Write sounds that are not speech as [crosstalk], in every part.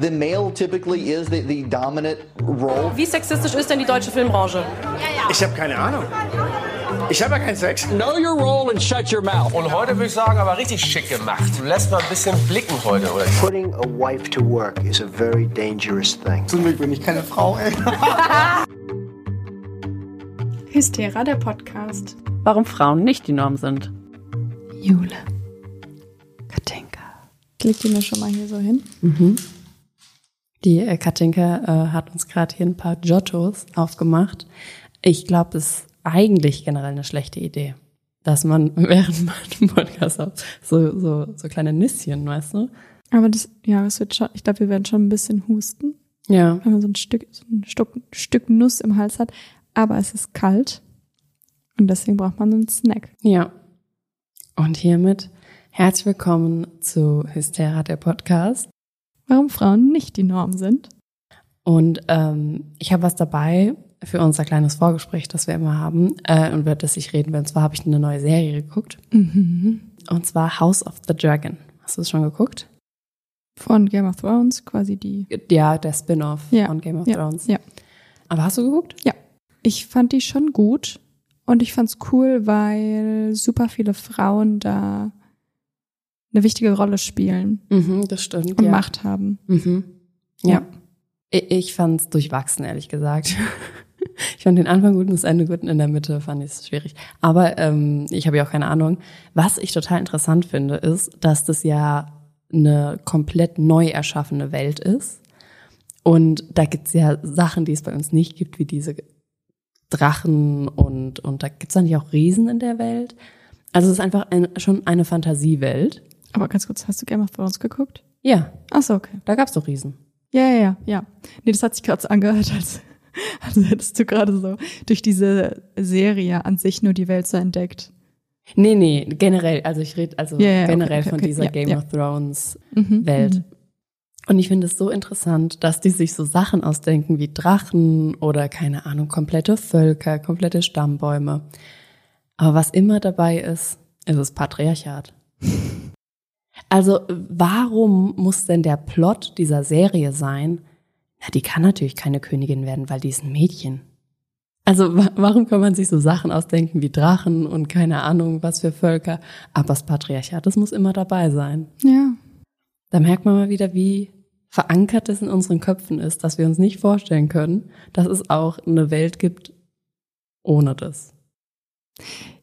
the male typically is the, the dominant role. Wie sexistisch ist denn die deutsche Filmbranche? Ich habe keine Ahnung. Ich habe ja keinen Sex. Know your role and shut your mouth. Und heute würde ich sagen, aber richtig schick gemacht. Du lässt mal ein bisschen blicken heute, oder? Putting a wife to work is a very dangerous thing. Zum Glück bin ich keine Frau, ey. [laughs] Hystera, der Podcast. Warum Frauen nicht die Norm sind. Jule. Katinka. Klickt die mir schon mal hier so hin? Mhm. Die äh, Katinka äh, hat uns gerade hier ein paar Giottos aufgemacht. Ich glaube, es ist eigentlich generell eine schlechte Idee, dass man [laughs] während man einen Podcast hat, so, so, so kleine Nüsschen, weißt du? Aber das, ja, es wird schon, ich glaube, wir werden schon ein bisschen husten, Ja. wenn man so ein Stück, so ein Stück, Stück Nuss im Hals hat. Aber es ist kalt. Und deswegen braucht man einen Snack. Ja. Und hiermit herzlich willkommen zu Hystera, der Podcast. Warum Frauen nicht die Norm sind. Und ähm, ich habe was dabei für unser kleines Vorgespräch, das wir immer haben, äh, und über das ich reden will. Und zwar habe ich eine neue Serie geguckt. Mhm. Und zwar House of the Dragon. Hast du es schon geguckt? Von Game of Thrones, quasi die. Ja, der Spin-off Ja, von Game of ja, Thrones. ja. Aber hast du geguckt? Ja. Ich fand die schon gut. Und ich fand's cool, weil super viele Frauen da eine wichtige Rolle spielen Mhm, das stimmt. und ja. Macht haben. Mhm. Ja. Ich, ich fand es durchwachsen, ehrlich gesagt. [laughs] Ich fand den Anfang gut und das Ende gut und in der Mitte fand ich es schwierig. Aber ähm, ich habe ja auch keine Ahnung. Was ich total interessant finde, ist, dass das ja eine komplett neu erschaffene Welt ist. Und da gibt's ja Sachen, die es bei uns nicht gibt, wie diese Drachen und, und da gibt's dann ja auch Riesen in der Welt. Also es ist einfach ein, schon eine Fantasiewelt. Aber ganz kurz, hast du Game of Thrones geguckt? Ja, Ach so, okay. da gab's doch Riesen. Ja, ja, ja, ja. Nee, das hat sich gerade so angehört, [laughs] als, als hättest du gerade so durch diese Serie an sich nur die Welt so entdeckt. Nee, nee, generell, also ich rede also ja, okay, generell okay, von okay, dieser ja, Game ja. of Thrones Mhm, Welt. mhm. Und ich finde es so interessant, dass die sich so Sachen ausdenken wie Drachen oder keine Ahnung, komplette Völker, komplette Stammbäume. Aber was immer dabei ist, ist das Patriarchat. Also warum muss denn der Plot dieser Serie sein? Na, die kann natürlich keine Königin werden, weil die ist ein Mädchen. Also wa warum kann man sich so Sachen ausdenken wie Drachen und keine Ahnung was für Völker? Aber das Patriarchat, das muss immer dabei sein. Ja. Da merkt man mal wieder, wie verankert es in unseren Köpfen ist, dass wir uns nicht vorstellen können, dass es auch eine Welt gibt ohne das.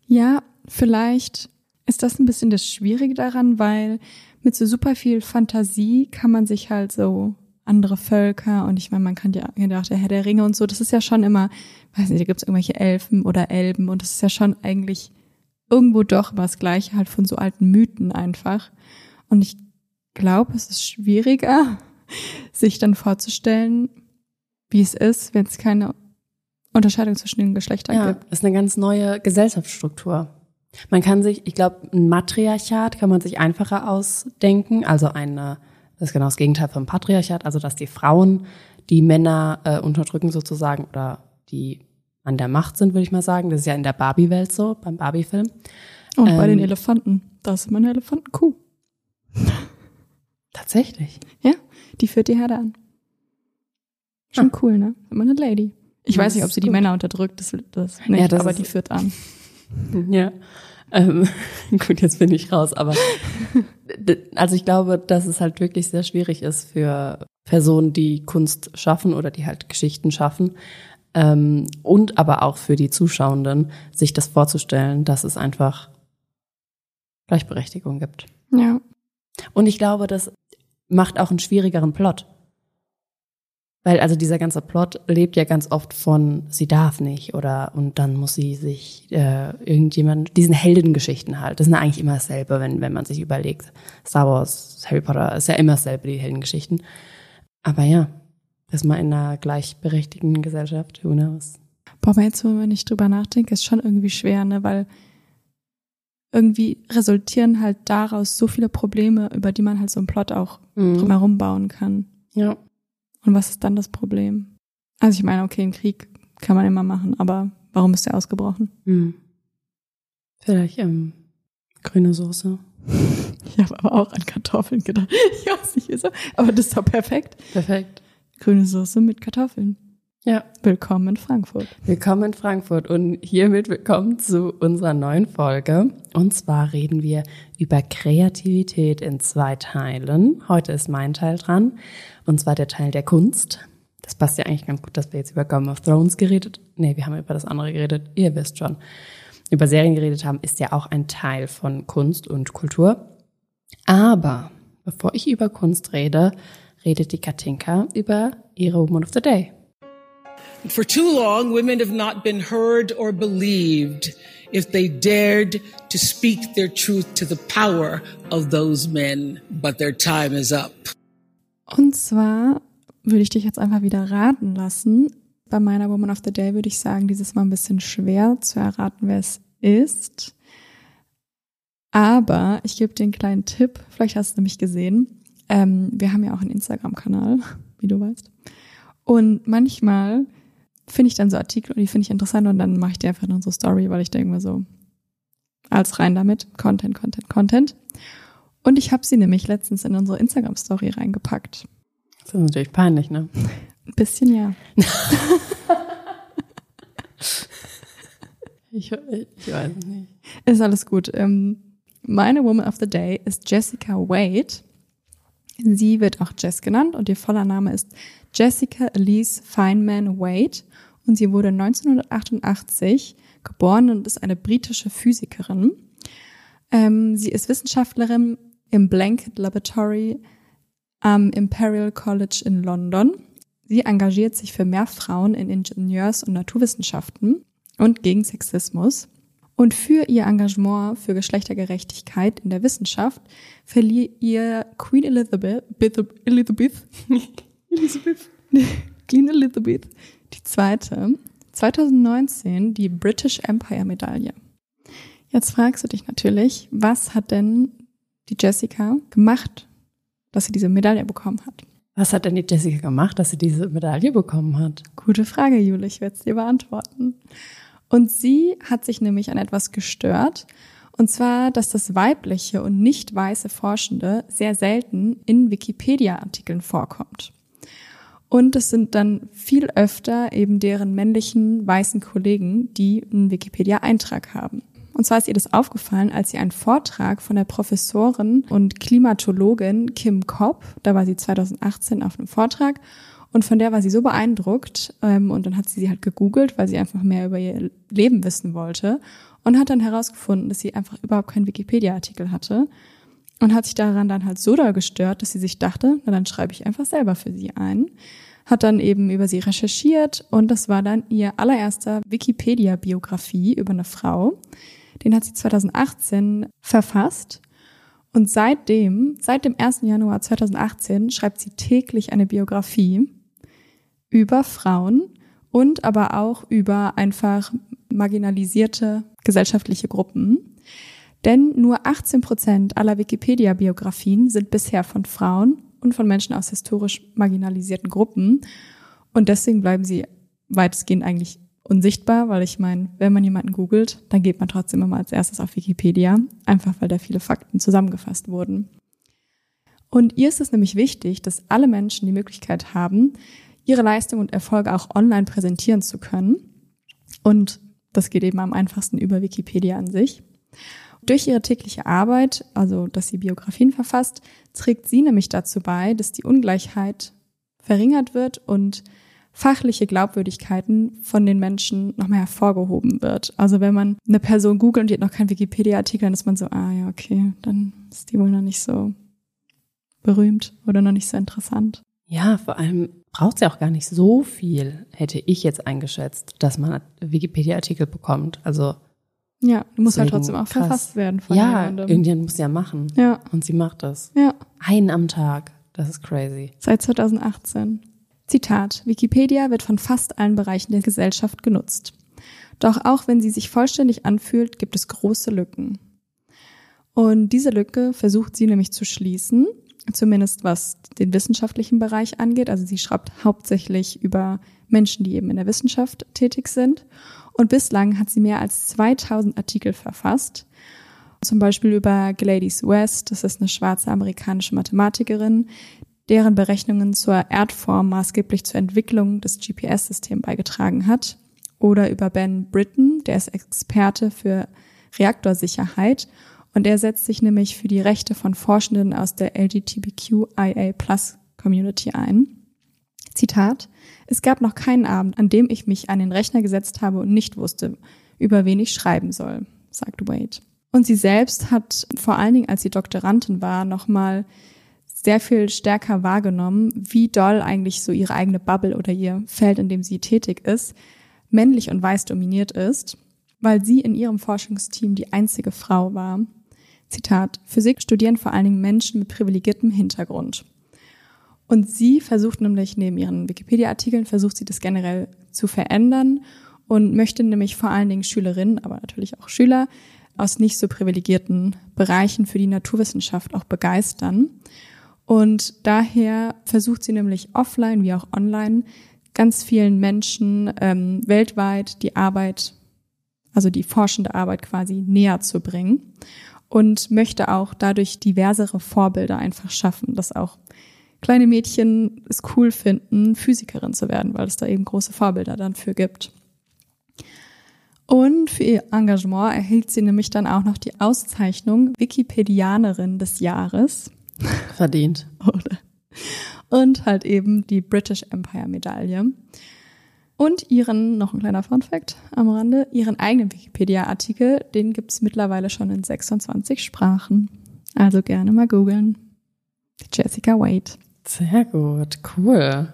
Ja, vielleicht ist das ein bisschen das Schwierige daran, weil mit so super viel Fantasie kann man sich halt so andere Völker und ich meine, man kann ja gedacht, der Herr der Ringe und so, das ist ja schon immer, weiß nicht, da gibt's irgendwelche Elfen oder Elben und das ist ja schon eigentlich irgendwo doch immer das Gleiche halt von so alten Mythen einfach. Und ich glaube, es ist schwieriger, [laughs] sich dann vorzustellen, wie es ist, wenn es keine Unterscheidung zwischen den Geschlechtern Ja, gibt. ist eine ganz neue Gesellschaftsstruktur. Man kann sich, ich glaube, ein Matriarchat kann man sich einfacher ausdenken, also eine, das ist genau das Gegenteil vom Patriarchat, also dass die Frauen die Männer äh, unterdrücken sozusagen oder die an der Macht sind, würde ich mal sagen. Das ist ja in der Barbie-Welt so, beim Barbie-Film. Und bei Ähm, den Elefanten, da ist immer eine Elefantenkuh. Tatsächlich. Ja, die führt die Herde an. Schon cool, ne? Immer eine Lady. Ich Ja, weiß nicht, ob sie die gut. Männer unterdrückt, das, das nicht, Ja, das aber die führt an. Ja. Ähm, [laughs] gut, jetzt bin ich raus, aber also ich glaube, dass es halt wirklich sehr schwierig ist für Personen, die Kunst schaffen oder die halt Geschichten schaffen ähm, und aber auch für die Zuschauenden, sich das vorzustellen, dass es einfach Gleichberechtigung gibt. Ja. Und ich glaube, das macht auch einen schwierigeren Plot. Weil also dieser ganze Plot lebt ja ganz oft von, sie darf nicht oder und dann muss sie sich äh, irgendjemand, diesen Heldengeschichten halt. Das sind ja eigentlich immer dasselbe, wenn, wenn man sich überlegt. Star Wars, Harry Potter, ist ja immer dasselbe, die Heldengeschichten. Aber ja, das mal in einer gleichberechtigten Gesellschaft, who knows. Boah, aber jetzt, wenn ich drüber nachdenke, ist schon irgendwie schwer, ne? Weil irgendwie resultieren halt daraus so viele Probleme, über die man halt so einen Plot auch Mhm. drumherum bauen kann. Ja. Und was ist dann das Problem? Also ich meine, okay, einen Krieg kann man immer machen, aber warum ist der ausgebrochen? Mhm. Vielleicht ähm, grüne Soße. [laughs] Ich habe aber auch an Kartoffeln gedacht. [laughs] Ich weiß nicht wieso, aber das ist doch perfekt. Perfekt. Grüne Soße mit Kartoffeln. Ja. Willkommen in Frankfurt. Willkommen in Frankfurt und hiermit willkommen zu unserer neuen Folge. Und zwar reden wir über Kreativität in zwei Teilen. Heute ist mein Teil dran und zwar der Teil der Kunst. Das passt ja eigentlich ganz gut, dass wir jetzt über Game of Thrones geredet. Nee, wir haben über das andere geredet. Ihr wisst schon. Über Serien geredet haben, ist ja auch ein Teil von Kunst und Kultur. Aber bevor ich über Kunst rede, redet die Katinka über ihre Woman of the Day. For too long, women have not been heard or believed if they dared to speak their truth to the power of those men. But their time is up. Und zwar würde ich dich jetzt einfach wieder raten lassen. Bei meiner Woman of the Day würde ich sagen, dieses Mal ein bisschen schwer zu erraten, wer es ist. Aber ich gebe dir einen kleinen Tipp. Vielleicht hast du nämlich gesehen. Ähm, wir haben ja auch einen Instagram-Kanal, wie du weißt. Und manchmal finde ich dann so Artikel und die finde ich interessant und dann mache ich dir einfach in unsere Story, weil ich denke mir so, als rein damit, Content, Content, Content. Und ich habe sie nämlich letztens in unsere Instagram-Story reingepackt. Das ist natürlich peinlich, ne? Ein bisschen ja. [laughs] Ich, ich weiß nicht. Ist alles gut. Ähm, meine Woman of the Day ist Jessica Wade. Sie wird auch Jess genannt und ihr voller Name ist Jessica Elise Feynman Wade und sie wurde 1988 geboren und ist eine britische Physikerin. Ähm, sie ist Wissenschaftlerin im Blanket Laboratory am Imperial College in London. Sie engagiert sich für mehr Frauen in Ingenieurs- und Naturwissenschaften und gegen Sexismus. Und für ihr Engagement für Geschlechtergerechtigkeit in der Wissenschaft verlieh ihr Queen Elizabeth, Elizabeth, [laughs] Elizabeth, [laughs] Queen Elizabeth die zweite 2019 die British Empire Medaille. Jetzt fragst du dich natürlich, was hat denn die Jessica gemacht, dass sie diese Medaille bekommen hat? Was hat denn die Jessica gemacht, dass sie diese Medaille bekommen hat? Gute Frage, Jule, ich werde es dir beantworten. Und sie hat sich nämlich an etwas gestört, und zwar, dass das weibliche und nicht weiße Forschende sehr selten in Wikipedia-Artikeln vorkommt. Und es sind dann viel öfter eben deren männlichen weißen Kollegen, die einen Wikipedia-Eintrag haben. Und zwar ist ihr das aufgefallen, als sie einen Vortrag von der Professorin und Klimatologin Kim Kopp, da war sie 2018 auf einem Vortrag, und von der war sie so beeindruckt ähm, und dann hat sie sie halt gegoogelt, weil sie einfach mehr über ihr Leben wissen wollte. Und hat dann herausgefunden, dass sie einfach überhaupt keinen Wikipedia-Artikel hatte und hat sich daran dann halt so doll gestört, dass sie sich dachte, na dann schreibe ich einfach selber für sie ein. Hat dann eben über sie recherchiert und das war dann ihr allererster Wikipedia-Biografie über eine Frau. Den hat sie 2018 verfasst und seitdem, seit dem 1. Januar 2018, schreibt sie täglich eine Biografie über Frauen und aber auch über einfach marginalisierte gesellschaftliche Gruppen. Denn nur 18 Prozent aller Wikipedia-Biografien sind bisher von Frauen und von Menschen aus historisch marginalisierten Gruppen. Und deswegen bleiben sie weitestgehend eigentlich unsichtbar, weil ich meine, wenn man jemanden googelt, dann geht man trotzdem immer als erstes auf Wikipedia, einfach weil da viele Fakten zusammengefasst wurden. Und ihr ist es nämlich wichtig, dass alle Menschen die Möglichkeit haben, ihre Leistung und Erfolge auch online präsentieren zu können. Und das geht eben am einfachsten über Wikipedia an sich. Durch ihre tägliche Arbeit, also dass sie Biografien verfasst, trägt sie nämlich dazu bei, dass die Ungleichheit verringert wird und fachliche Glaubwürdigkeiten von den Menschen nochmal hervorgehoben wird. Also wenn man eine Person googelt und die hat noch keinen Wikipedia-Artikel, dann ist man so, ah ja, okay, dann ist die wohl noch nicht so berühmt oder noch nicht so interessant. Ja, vor allem braucht sie auch gar nicht so viel, hätte ich jetzt eingeschätzt, dass man Wikipedia-Artikel bekommt. Also ja, du musst halt deswegen trotzdem auch krass. verfasst werden von Ja, jemandem. irgendjemand muss ja machen. Ja. Und sie macht das. Ja, Einen am Tag. Das ist crazy. seit 2018. Zitat, Wikipedia wird von fast allen Bereichen der Gesellschaft genutzt. Doch auch wenn sie sich vollständig anfühlt, gibt es große Lücken. Und diese Lücke versucht sie nämlich zu schließen, zumindest was den wissenschaftlichen Bereich angeht. Also sie schreibt hauptsächlich über Menschen, die eben in der Wissenschaft tätig sind. Und bislang hat sie mehr als 2000 Artikel verfasst zum Beispiel über Gladys West, das ist eine schwarze amerikanische Mathematikerin, deren Berechnungen zur Erdform maßgeblich zur Entwicklung des GPS-Systems beigetragen hat. Oder über Ben Britton, der ist Experte für Reaktorsicherheit und er setzt sich nämlich für die Rechte von Forschenden aus der LGBTQIA Plus Community ein. Zitat, es gab noch keinen Abend, an dem ich mich an den Rechner gesetzt habe und nicht wusste, über wen ich schreiben soll, sagt Wade. Und sie selbst hat vor allen Dingen, als sie Doktorandin war, nochmal sehr viel stärker wahrgenommen, wie doll eigentlich so ihre eigene Bubble oder ihr Feld, in dem sie tätig ist, männlich und weiß dominiert ist, weil sie in ihrem Forschungsteam die einzige Frau war. Zitat, Physik studieren vor allen Dingen Menschen mit privilegiertem Hintergrund. Und sie versucht nämlich neben ihren Wikipedia-Artikeln, versucht sie das generell zu verändern und möchte nämlich vor allen Dingen Schülerinnen, aber natürlich auch Schüler aus nicht so privilegierten Bereichen für die Naturwissenschaft auch begeistern. Und daher versucht sie nämlich offline wie auch online ganz vielen Menschen ähm, weltweit die Arbeit, also die forschende Arbeit quasi näher zu bringen und möchte auch dadurch diversere Vorbilder einfach schaffen, dass auch kleine Mädchen es cool finden, Physikerin zu werden, weil es da eben große Vorbilder dann für gibt. Und für ihr Engagement erhielt sie nämlich dann auch noch die Auszeichnung Wikipedianerin des Jahres. Verdient. [laughs] Oder? Und halt eben die British Empire Medaille. Und ihren, noch ein kleiner Fun Fact am Rande, ihren eigenen Wikipedia-Artikel, den gibt's mittlerweile schon in 26 Sprachen. Also gerne mal googeln. Jessica Wade. Sehr gut, cool.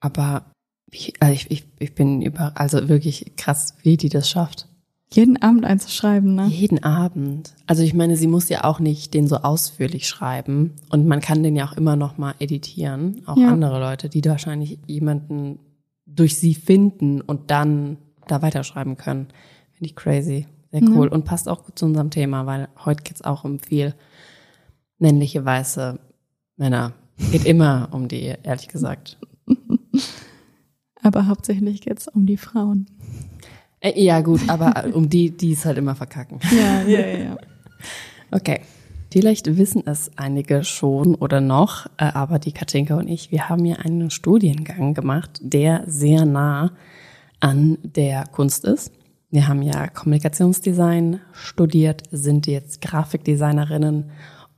Aber ich, also ich, ich, ich bin über, also wirklich krass, wie die das schafft. Jeden Abend einzuschreiben, ne? Jeden Abend. Also ich meine, sie muss ja auch nicht den so ausführlich schreiben und man kann den ja auch immer noch mal editieren. Auch Ja. andere Leute, die wahrscheinlich jemanden durch sie finden und dann da weiterschreiben können. Finde ich crazy. Sehr cool. Und passt auch gut zu unserem Thema, weil heute geht's auch um viel männliche, weiße Männer. Geht immer um die, ehrlich gesagt. Aber hauptsächlich geht's um die Frauen. Äh, ja, gut, aber um die, die es halt immer verkacken. Ja, ja, ja. ja. Okay. Vielleicht wissen es einige schon oder noch, äh, aber die Katinka und ich, wir haben ja einen Studiengang gemacht, der sehr nah an der Kunst ist. Wir haben ja Kommunikationsdesign studiert, sind jetzt Grafikdesignerinnen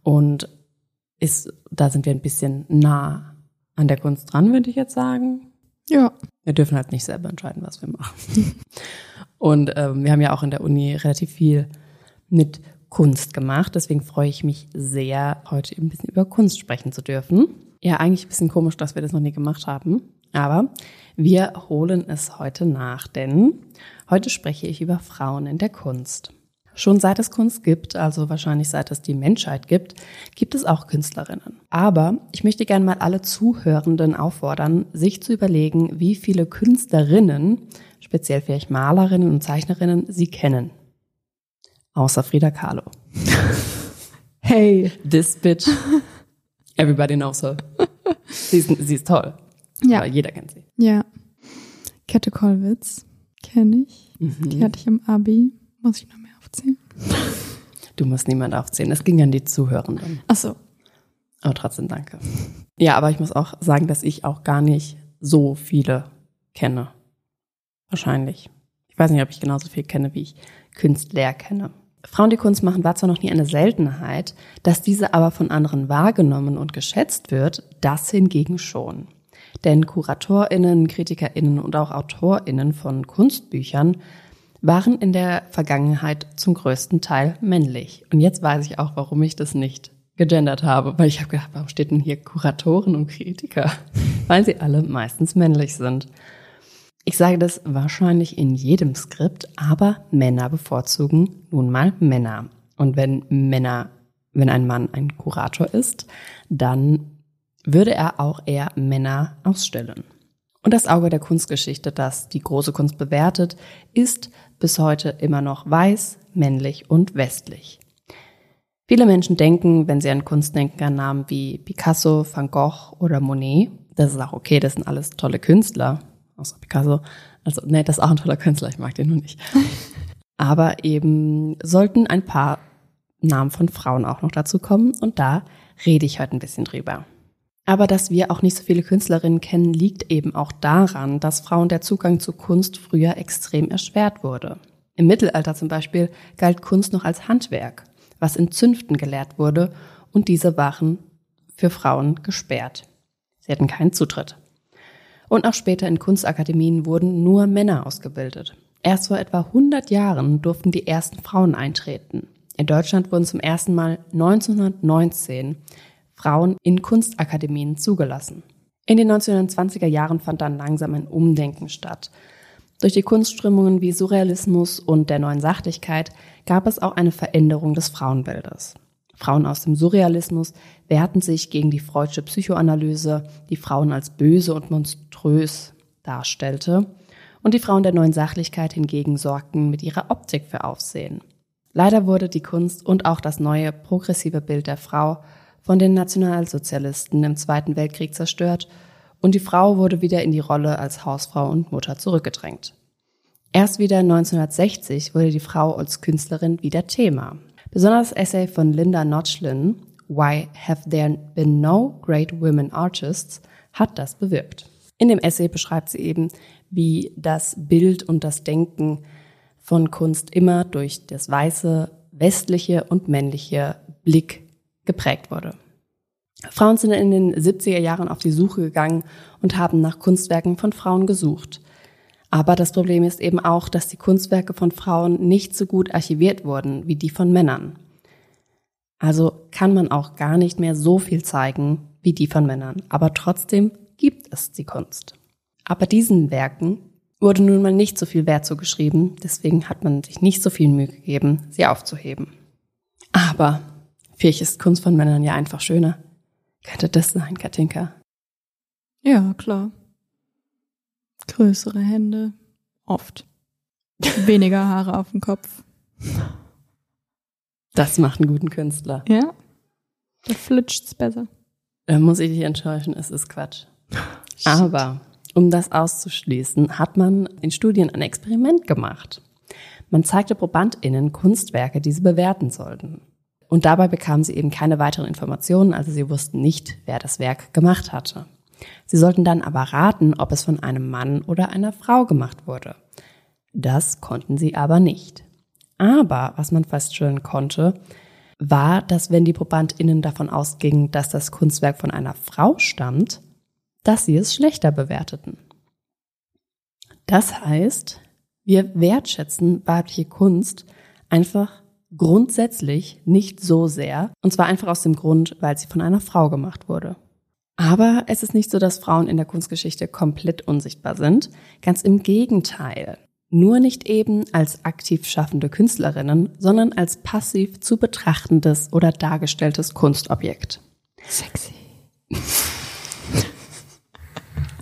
und ist, da sind wir ein bisschen nah an der Kunst dran, würde ich jetzt sagen. Ja. Wir dürfen halt nicht selber entscheiden, was wir machen. [laughs] Und ähm, wir haben ja auch in der Uni relativ viel mit Kunst gemacht. Deswegen freue ich mich sehr, heute ein bisschen über Kunst sprechen zu dürfen. Ja, eigentlich ein bisschen komisch, dass wir das noch nie gemacht haben. Aber wir holen es heute nach, denn heute spreche ich über Frauen in der Kunst. Schon seit es Kunst gibt, also wahrscheinlich seit es die Menschheit gibt, gibt es auch Künstlerinnen. Aber ich möchte gerne mal alle Zuhörenden auffordern, sich zu überlegen, wie viele Künstlerinnen, speziell vielleicht Malerinnen und Zeichnerinnen, sie kennen. Außer Frida Kahlo. [laughs] Hey. This bitch. Everybody knows her. Sie ist, sie ist toll. Ja. Aber jeder kennt sie. Ja. Kette Kollwitz kenne ich. Die hatte ich im Abi. Muss ich noch aufzählen? Du musst niemand aufzählen. Es ging an die Zuhörenden. Ach so. Aber trotzdem danke. Ja, aber ich muss auch sagen, dass ich auch gar nicht so viele kenne. Wahrscheinlich. Ich weiß nicht, ob ich genauso viel kenne, wie ich Künstler kenne. Frauen, die Kunst machen, war zwar noch nie eine Seltenheit, dass diese aber von anderen wahrgenommen und geschätzt wird, das hingegen schon. Denn KuratorInnen, KritikerInnen und auch AutorInnen von Kunstbüchern waren in der Vergangenheit zum größten Teil männlich. Und jetzt weiß ich auch, warum ich das nicht gegendert habe, weil ich habe gedacht, warum steht denn hier Kuratoren und Kritiker? [laughs] Weil sie alle meistens männlich sind. Ich sage das wahrscheinlich in jedem Skript, aber Männer bevorzugen nun mal Männer. Und wenn Männer, wenn ein Mann ein Kurator ist, dann würde er auch eher Männer ausstellen. Und das Auge der Kunstgeschichte, das die große Kunst bewertet, ist bis heute immer noch weiß, männlich und westlich. Viele Menschen denken, wenn sie an Kunst denken, an Namen wie Picasso, Van Gogh oder Monet. Das ist auch okay, das sind alles tolle Künstler, außer Picasso. Also, nee, das ist auch ein toller Künstler, ich mag den nur nicht. [laughs] Aber eben sollten ein paar Namen von Frauen auch noch dazu kommen und da rede ich heute ein bisschen drüber. Aber dass wir auch nicht so viele Künstlerinnen kennen, liegt eben auch daran, dass Frauen der Zugang zu Kunst früher extrem erschwert wurde. Im Mittelalter zum Beispiel galt Kunst noch als Handwerk, was in Zünften gelehrt wurde und diese waren für Frauen gesperrt. Sie hatten keinen Zutritt. Und auch später in Kunstakademien wurden nur Männer ausgebildet. Erst vor etwa 100 Jahren durften die ersten Frauen eintreten. In Deutschland wurden zum ersten Mal 1919 Frauen in Kunstakademien zugelassen. In den 1920er Jahren fand dann langsam ein Umdenken statt. Durch die Kunstströmungen wie Surrealismus und der neuen Sachlichkeit gab es auch eine Veränderung des Frauenbildes. Frauen aus dem Surrealismus wehrten sich gegen die Freudsche Psychoanalyse, die Frauen als böse und monströs darstellte, und die Frauen der neuen Sachlichkeit hingegen sorgten mit ihrer Optik für Aufsehen. Leider wurde die Kunst und auch das neue progressive Bild der Frau von den Nationalsozialisten im Zweiten Weltkrieg zerstört und die Frau wurde wieder in die Rolle als Hausfrau und Mutter zurückgedrängt. Erst wieder 1960 wurde die Frau als Künstlerin wieder Thema. Besonders das Essay von Linda Notchlin, Why Have There Been No Great Women Artists, hat das bewirkt. In dem Essay beschreibt sie eben, wie das Bild und das Denken von Kunst immer durch das weiße, westliche und männliche Blick geprägt wurde. Frauen sind in den 70er Jahren auf die Suche gegangen und haben nach Kunstwerken von Frauen gesucht. Aber das Problem ist eben auch, dass die Kunstwerke von Frauen nicht so gut archiviert wurden wie die von Männern. Also kann man auch gar nicht mehr so viel zeigen wie die von Männern. Aber trotzdem gibt es die Kunst. Aber diesen Werken wurde nun mal nicht so viel Wert zugeschrieben, deswegen hat man sich nicht so viel Mühe gegeben, sie aufzuheben. Aber vielleicht ist Kunst von Männern ja einfach schöner. Könnte das sein, Katinka? Ja, klar. Größere Hände. Oft. Weniger Haare auf dem Kopf. Das macht einen guten Künstler. Ja. Da flitscht's besser. Da muss ich dich enttäuschen, es ist Quatsch. Aber um das auszuschließen, hat man in Studien ein Experiment gemacht. Man zeigte ProbandInnen Kunstwerke, die sie bewerten sollten. Und dabei bekamen sie eben keine weiteren Informationen, also sie wussten nicht, wer das Werk gemacht hatte. Sie sollten dann aber raten, ob es von einem Mann oder einer Frau gemacht wurde. Das konnten sie aber nicht. Aber was man feststellen konnte, war, dass wenn die ProbandInnen davon ausgingen, dass das Kunstwerk von einer Frau stammt, dass sie es schlechter bewerteten. Das heißt, wir wertschätzen weibliche Kunst einfach grundsätzlich nicht so sehr, und zwar einfach aus dem Grund, weil sie von einer Frau gemacht wurde. Aber es ist nicht so, dass Frauen in der Kunstgeschichte komplett unsichtbar sind. Ganz im Gegenteil. Nur nicht eben als aktiv schaffende Künstlerinnen, sondern als passiv zu betrachtendes oder dargestelltes Kunstobjekt. Sexy. [laughs]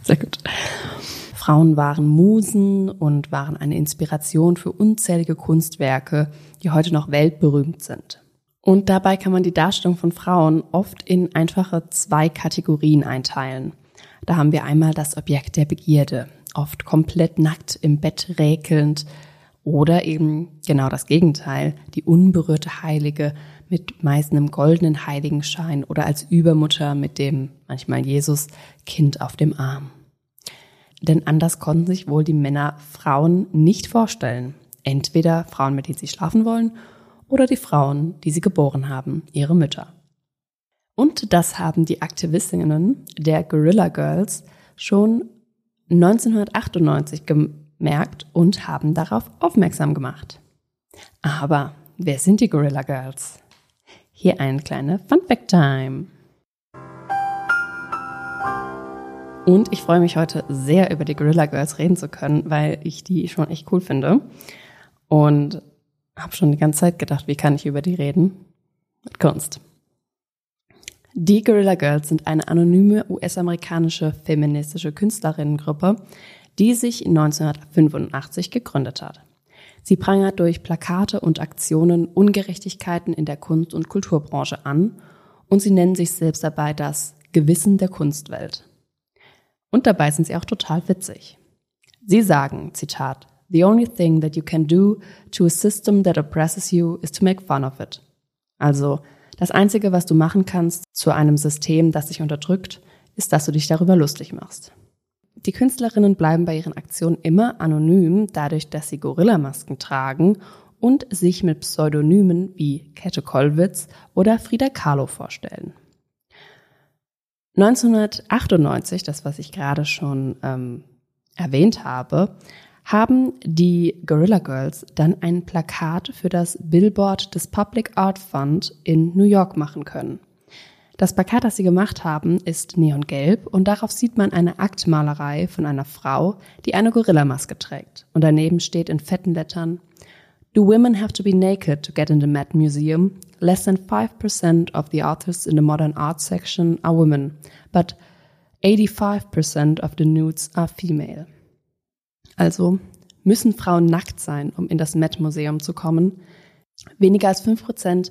Sehr gut. Frauen waren Musen und waren eine Inspiration für unzählige Kunstwerke, die heute noch weltberühmt sind. Und dabei kann man die Darstellung von Frauen oft in einfache zwei Kategorien einteilen. Da haben wir einmal das Objekt der Begierde, oft komplett nackt im Bett räkelnd, oder eben genau das Gegenteil, die unberührte Heilige mit meist einem goldenen Heiligenschein oder als Übermutter mit dem manchmal Jesus Kind auf dem Arm. Denn anders konnten sich wohl die Männer Frauen nicht vorstellen. Entweder Frauen, mit denen sie schlafen wollen, oder die Frauen, die sie geboren haben, ihre Mütter. Und das haben die Aktivistinnen der Guerrilla Girls schon 1998 gemerkt und haben darauf aufmerksam gemacht. Aber wer sind die Guerrilla Girls? Hier eine kleine Fun Fact Time. Und ich freue mich heute sehr über die Guerrilla Girls reden zu können, weil ich die schon echt cool finde. Und habe schon die ganze Zeit gedacht, wie kann ich über die reden? Mit Kunst. Die Guerrilla Girls sind eine anonyme US-amerikanische feministische Künstlerinnengruppe, die sich 1985 gegründet hat. Sie prangert durch Plakate und Aktionen Ungerechtigkeiten in der Kunst- und Kulturbranche an und sie nennen sich selbst dabei das Gewissen der Kunstwelt. Und dabei sind sie auch total witzig. Sie sagen, Zitat, The only thing that you can do to a system that oppresses you is to make fun of it. Also das Einzige, was du machen kannst zu einem System, das dich unterdrückt, ist, dass du dich darüber lustig machst. Die Künstlerinnen bleiben bei ihren Aktionen immer anonym, dadurch, dass sie Gorillamasken tragen und sich mit Pseudonymen wie Käthe Kollwitz oder Frida Kahlo vorstellen. 1998, das was ich gerade schon ähm, erwähnt habe, haben die Gorilla Girls dann ein Plakat für das Billboard des Public Art Fund in New York machen können. Das Plakat, das sie gemacht haben, ist neongelb und darauf sieht man eine Aktmalerei von einer Frau, die eine Gorillamaske trägt. Und daneben steht in fetten Lettern Do women have to be naked to get in the Met Museum? Less than 5% of the artists in the modern art section are women, but 85% of the nudes are female. Also müssen Frauen nackt sein, um in das Met Museum zu kommen. Weniger als 5%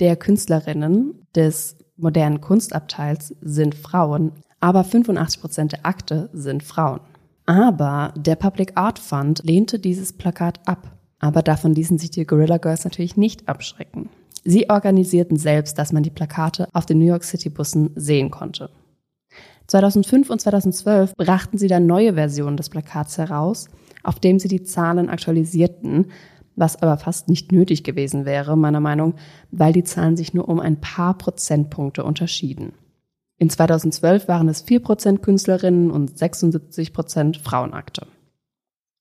der Künstlerinnen des modernen Kunstabteils sind Frauen, aber 85% der Akte sind Frauen. Aber der Public Art Fund lehnte dieses Plakat ab. Aber davon ließen sich die Gorilla Girls natürlich nicht abschrecken. Sie organisierten selbst, dass man die Plakate auf den New York City Bussen sehen konnte. 2005 und 2012 brachten sie dann neue Versionen des Plakats heraus, auf dem sie die Zahlen aktualisierten, was aber fast nicht nötig gewesen wäre, meiner Meinung, weil die Zahlen sich nur um ein paar Prozentpunkte unterschieden. In 2012 waren es 4% Künstlerinnen und 76% Frauenakte.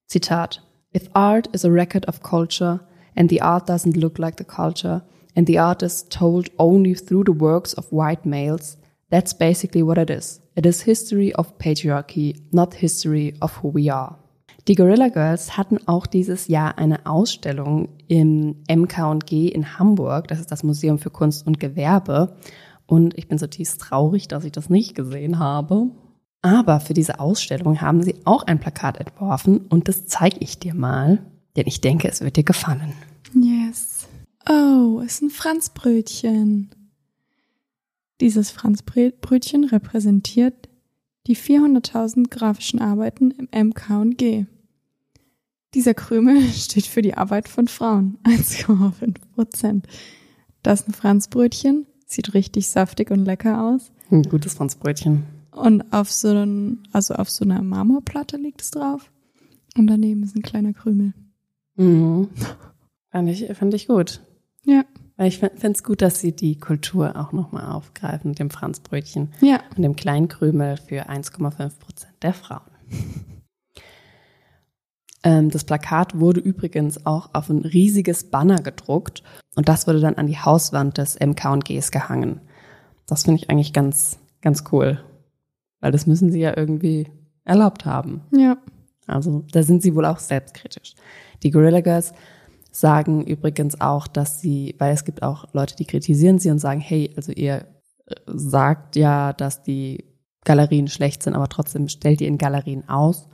Zitat If art is a record of culture and the art doesn't look like the culture and the art is told only through the works of white males, that's basically what it is. It is history of patriarchy, not history of who we are. Die Gorilla Girls hatten auch dieses Jahr eine Ausstellung im MK&G in Hamburg. Das ist das Museum für Kunst und Gewerbe. Und ich bin so tief traurig, dass ich das nicht gesehen habe. Aber für diese Ausstellung haben sie auch ein Plakat entworfen und das zeige ich dir mal, denn ich denke, es wird dir gefallen. Yes. Oh, ist ein Franzbrötchen. Dieses Franzbrötchen repräsentiert die 400.000 grafischen Arbeiten im MK&G. Dieser Krümel [laughs] steht für die Arbeit von Frauen, [laughs] 1,5 Prozent. Das ist ein Franzbrötchen, sieht richtig saftig und lecker aus. Ein gutes Franzbrötchen. Und auf so, einen, also auf so einer Marmorplatte liegt es drauf. Und daneben ist ein kleiner Krümel. Mhm. Fand ich, fand ich gut. Ja. Ich finde es gut, dass sie die Kultur auch nochmal aufgreifen mit dem Franzbrötchen Ja. und dem kleinen Krümel für 1,5 Prozent der Frauen. [laughs] Ähm, das Plakat wurde übrigens auch auf ein riesiges Banner gedruckt und das wurde dann an die Hauswand des MK&Gs gehangen. Das finde ich eigentlich ganz, ganz cool, weil das müssen sie ja irgendwie erlaubt haben. Ja. Also da sind sie wohl auch selbstkritisch. Die Gorilla Girls sagen übrigens auch, dass sie, weil es gibt auch Leute, die kritisieren sie und sagen, hey, also ihr äh, sagt ja, dass die Galerien schlecht sind, aber trotzdem stellt ihr in Galerien aus.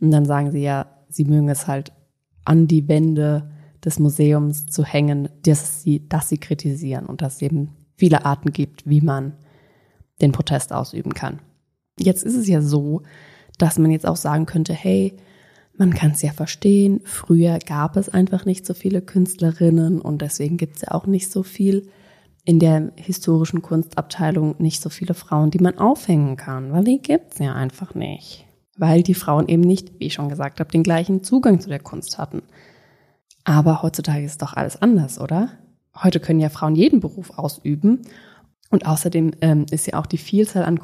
Und dann sagen sie ja, sie mögen es halt an die Wände des Museums zu hängen, dass sie, dass sie kritisieren und dass es eben viele Arten gibt, wie man den Protest ausüben kann. Jetzt ist es ja so, dass man jetzt auch sagen könnte, hey, man kann es ja verstehen, früher gab es einfach nicht so viele Künstlerinnen und deswegen gibt es ja auch nicht so viel in der historischen Kunstabteilung nicht so viele Frauen, die man aufhängen kann, weil die gibt's ja einfach nicht. Weil die Frauen eben nicht, wie ich schon gesagt habe, den gleichen Zugang zu der Kunst hatten. Aber heutzutage ist doch alles anders, oder? Heute können ja Frauen jeden Beruf ausüben. Und außerdem ähm, ist ja auch die Vielzahl an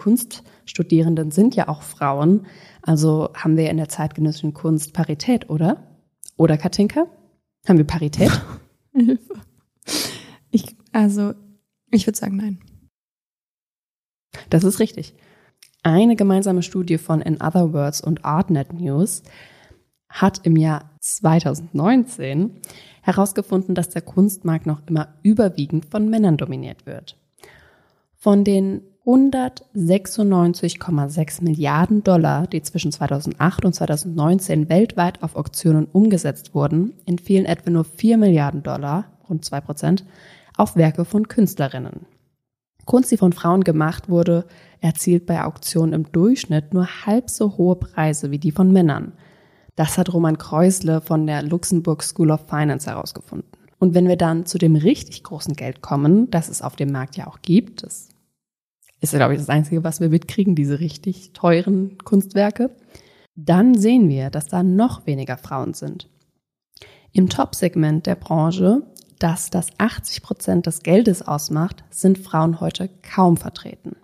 Kunststudierenden sind ja auch Frauen. Also haben wir in der zeitgenössischen Kunst Parität, oder? Oder Katinka? Haben wir Parität? Hilfe. [laughs] Ich, also, ich würde sagen, nein. Das ist richtig. Eine gemeinsame Studie von In Other Words und ArtNet News hat im Jahr 2019 herausgefunden, dass der Kunstmarkt noch immer überwiegend von Männern dominiert wird. Von den 196,6 Milliarden Dollar, die zwischen 2008 und 2019 weltweit auf Auktionen umgesetzt wurden, entfielen etwa nur 4 Milliarden Dollar, rund 2 Prozent, auf Werke von Künstlerinnen. Kunst, die von Frauen gemacht wurde, erzielt bei Auktionen im Durchschnitt nur halb so hohe Preise wie die von Männern. Das hat Roman Kreusle von der Luxemburg School of Finance herausgefunden. Und wenn wir dann zu dem richtig großen Geld kommen, das es auf dem Markt ja auch gibt, das ist, glaube ich, das Einzige, was wir mitkriegen, diese richtig teuren Kunstwerke, dann sehen wir, dass da noch weniger Frauen sind. Im Top-Segment der Branche, das das 80 Prozent des Geldes ausmacht, sind Frauen heute kaum vertreten.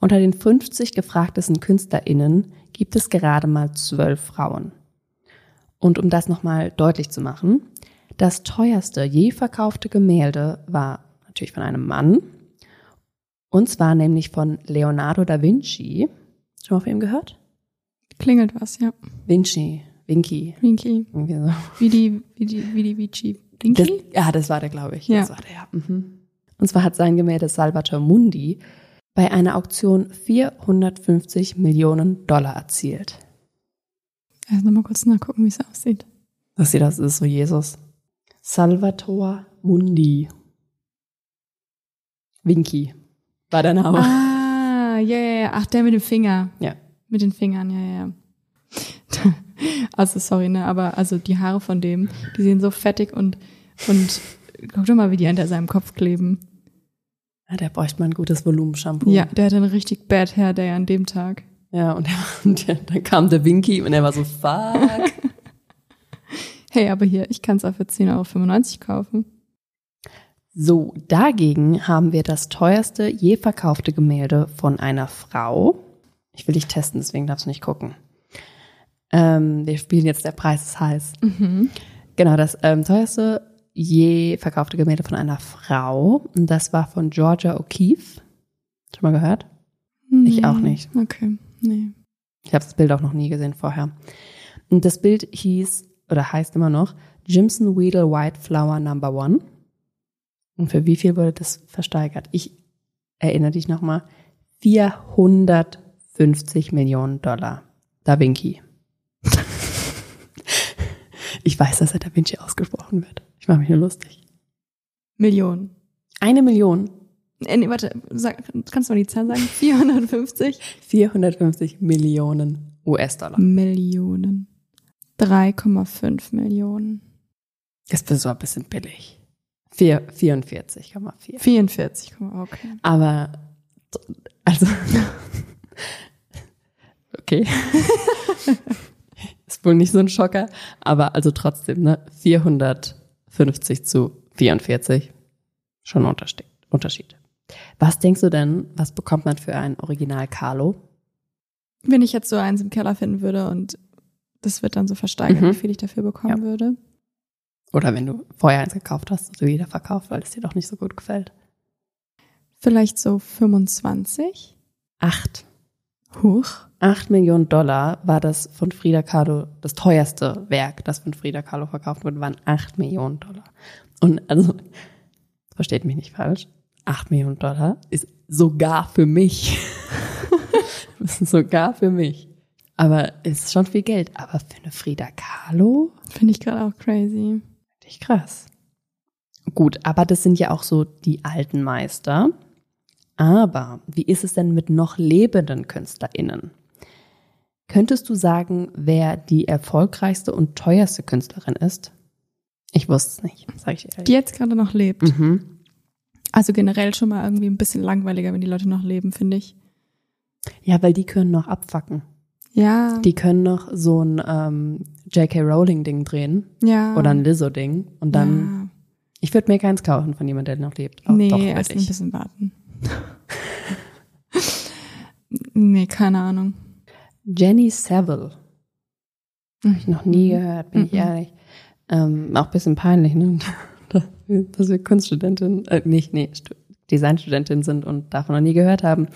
Unter den 50 gefragtesten KünstlerInnen gibt es gerade mal zwölf Frauen. Und um das nochmal deutlich zu machen, das teuerste je verkaufte Gemälde war natürlich von einem Mann. Und zwar nämlich von Leonardo da Vinci. Schon mal von ihm gehört? Klingelt was, ja. Vinci, Vinci. Irgendwie so. Wie die, wie die, wie die Vici. Das, Winky? ja, das war der, glaube ich. Ja. Das war der, ja. Mhm. Und zwar hat sein Gemälde Salvator Mundi bei einer Auktion 450 Millionen Dollar erzielt. Also nochmal kurz nachgucken, wie es aussieht. Das sieht das ist so Jesus. Salvator Mundi. Vinci war der Name. Ah, ja, ja, ja. Ach, der mit dem Finger. Ja. Mit den Fingern, ja, ja. [laughs] Also sorry, ne, aber also die Haare von dem, die sehen so fettig und und guck doch mal, wie die hinter seinem Kopf kleben. Ja, der bräuchte mal ein gutes Volumenshampoo. Ja, der hatte einen richtig bad Hair Day an dem Tag. Ja, und, der, [laughs] und der, dann kam der Vinci und er war so, fuck. [laughs] Hey, aber hier, ich kann es auch für 10,95 Euro kaufen. So, dagegen haben wir das teuerste je verkaufte Gemälde von einer Frau. Ich will dich testen, deswegen darfst du nicht gucken. Ähm, wir spielen jetzt Der Preis ist heiß. Genau, das ähm, teuerste je verkaufte Gemälde von einer Frau. Und das war von Georgia O'Keeffe. Schon mal gehört? Ich auch nicht. Okay, nee. Ich habe das Bild auch noch nie gesehen vorher. Und das Bild hieß oder heißt immer noch Jimson Weedle White Flower Number One. Und für wie viel wurde das versteigert? Ich erinnere dich nochmal. 450 Millionen Dollar. Da Vinci. [laughs] ich weiß, dass er Da Vinci ausgesprochen wird. Ich mache mich nur lustig. Millionen. Eine Million. Äh, nee, warte, sag, kannst du mal die Zahl sagen? 450 450 Millionen US-Dollar. Millionen. 3,5 Millionen. Das ist so ein bisschen billig. Vier- 44,4. 44, okay. Aber, also, okay. Ist wohl nicht so ein Schocker, aber also trotzdem, ne? 450 zu 44. Schon ein Unterschied. Unterschied. Was denkst du denn, was bekommt man für ein Original Carlo? Wenn ich jetzt so eins im Keller finden würde und das wird dann so versteigert, Mhm. wie viel ich dafür bekommen Ja. würde. Oder wenn du vorher eins gekauft hast, hast du wieder verkauft, weil es dir doch nicht so gut gefällt. Vielleicht so 25. Acht. Huch. 8 Millionen Dollar war das von Frida Kahlo, das teuerste Werk, das von Frida Kahlo verkauft wurde, waren 8 Millionen Dollar. Und also, versteht mich nicht falsch, 8 Millionen Dollar ist sogar für mich. [laughs] Das ist sogar für mich. Aber es ist schon viel Geld. Aber für eine Frida Kahlo, Finde ich gerade auch crazy. Ich krass. Gut, aber das sind ja auch so die alten Meister. Aber wie ist es denn mit noch lebenden KünstlerInnen? Könntest du sagen, wer die erfolgreichste und teuerste Künstlerin ist? Ich wusste es nicht, sag ich dir Die ehrlich. jetzt gerade noch lebt. Mhm. Also generell schon mal irgendwie ein bisschen langweiliger, wenn die Leute noch leben, finde ich. Ja, weil die können noch abfacken. Ja. Die können noch so ein ähm, J.K. Rowling-Ding drehen ja. oder ein Lizzo-Ding. Und dann, ich würde mir keins kaufen von jemandem, der noch lebt. ja. Oh, Nee, doch, erst ein ich. bisschen warten. [laughs] nee, keine Ahnung. Jenny Savile. Habe ich noch nie Mhm. gehört, bin ich Mhm. ehrlich. Ähm, auch ein bisschen peinlich, ne? [laughs] Dass wir Kunststudentin, äh, nicht, nee, Stu- Designstudentin sind und davon noch nie gehört haben.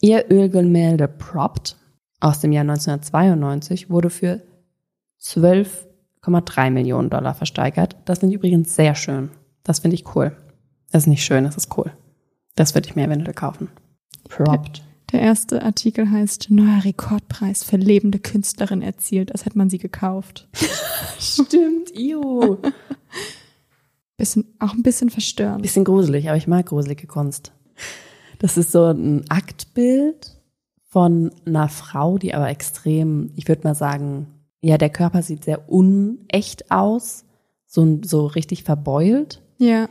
Ihr Ölgemälde Propped aus dem Jahr 1992 wurde für 12,3 Millionen Dollar versteigert. Das finde ich übrigens sehr schön. Das finde ich cool. Das ist nicht schön, das ist cool. Das würde ich mir eventuell kaufen. Propped. Der erste Artikel heißt Neuer Rekordpreis für lebende Künstlerin erzielt, als hätte man sie gekauft. [laughs] Stimmt, io. Bisschen, auch ein bisschen verstörend. Bisschen gruselig, aber ich mag gruselige Kunst. Das ist so ein Aktbild von einer Frau, die aber extrem, ich würde mal sagen, ja, der Körper sieht sehr unecht aus. so, so richtig verbeult. Ja.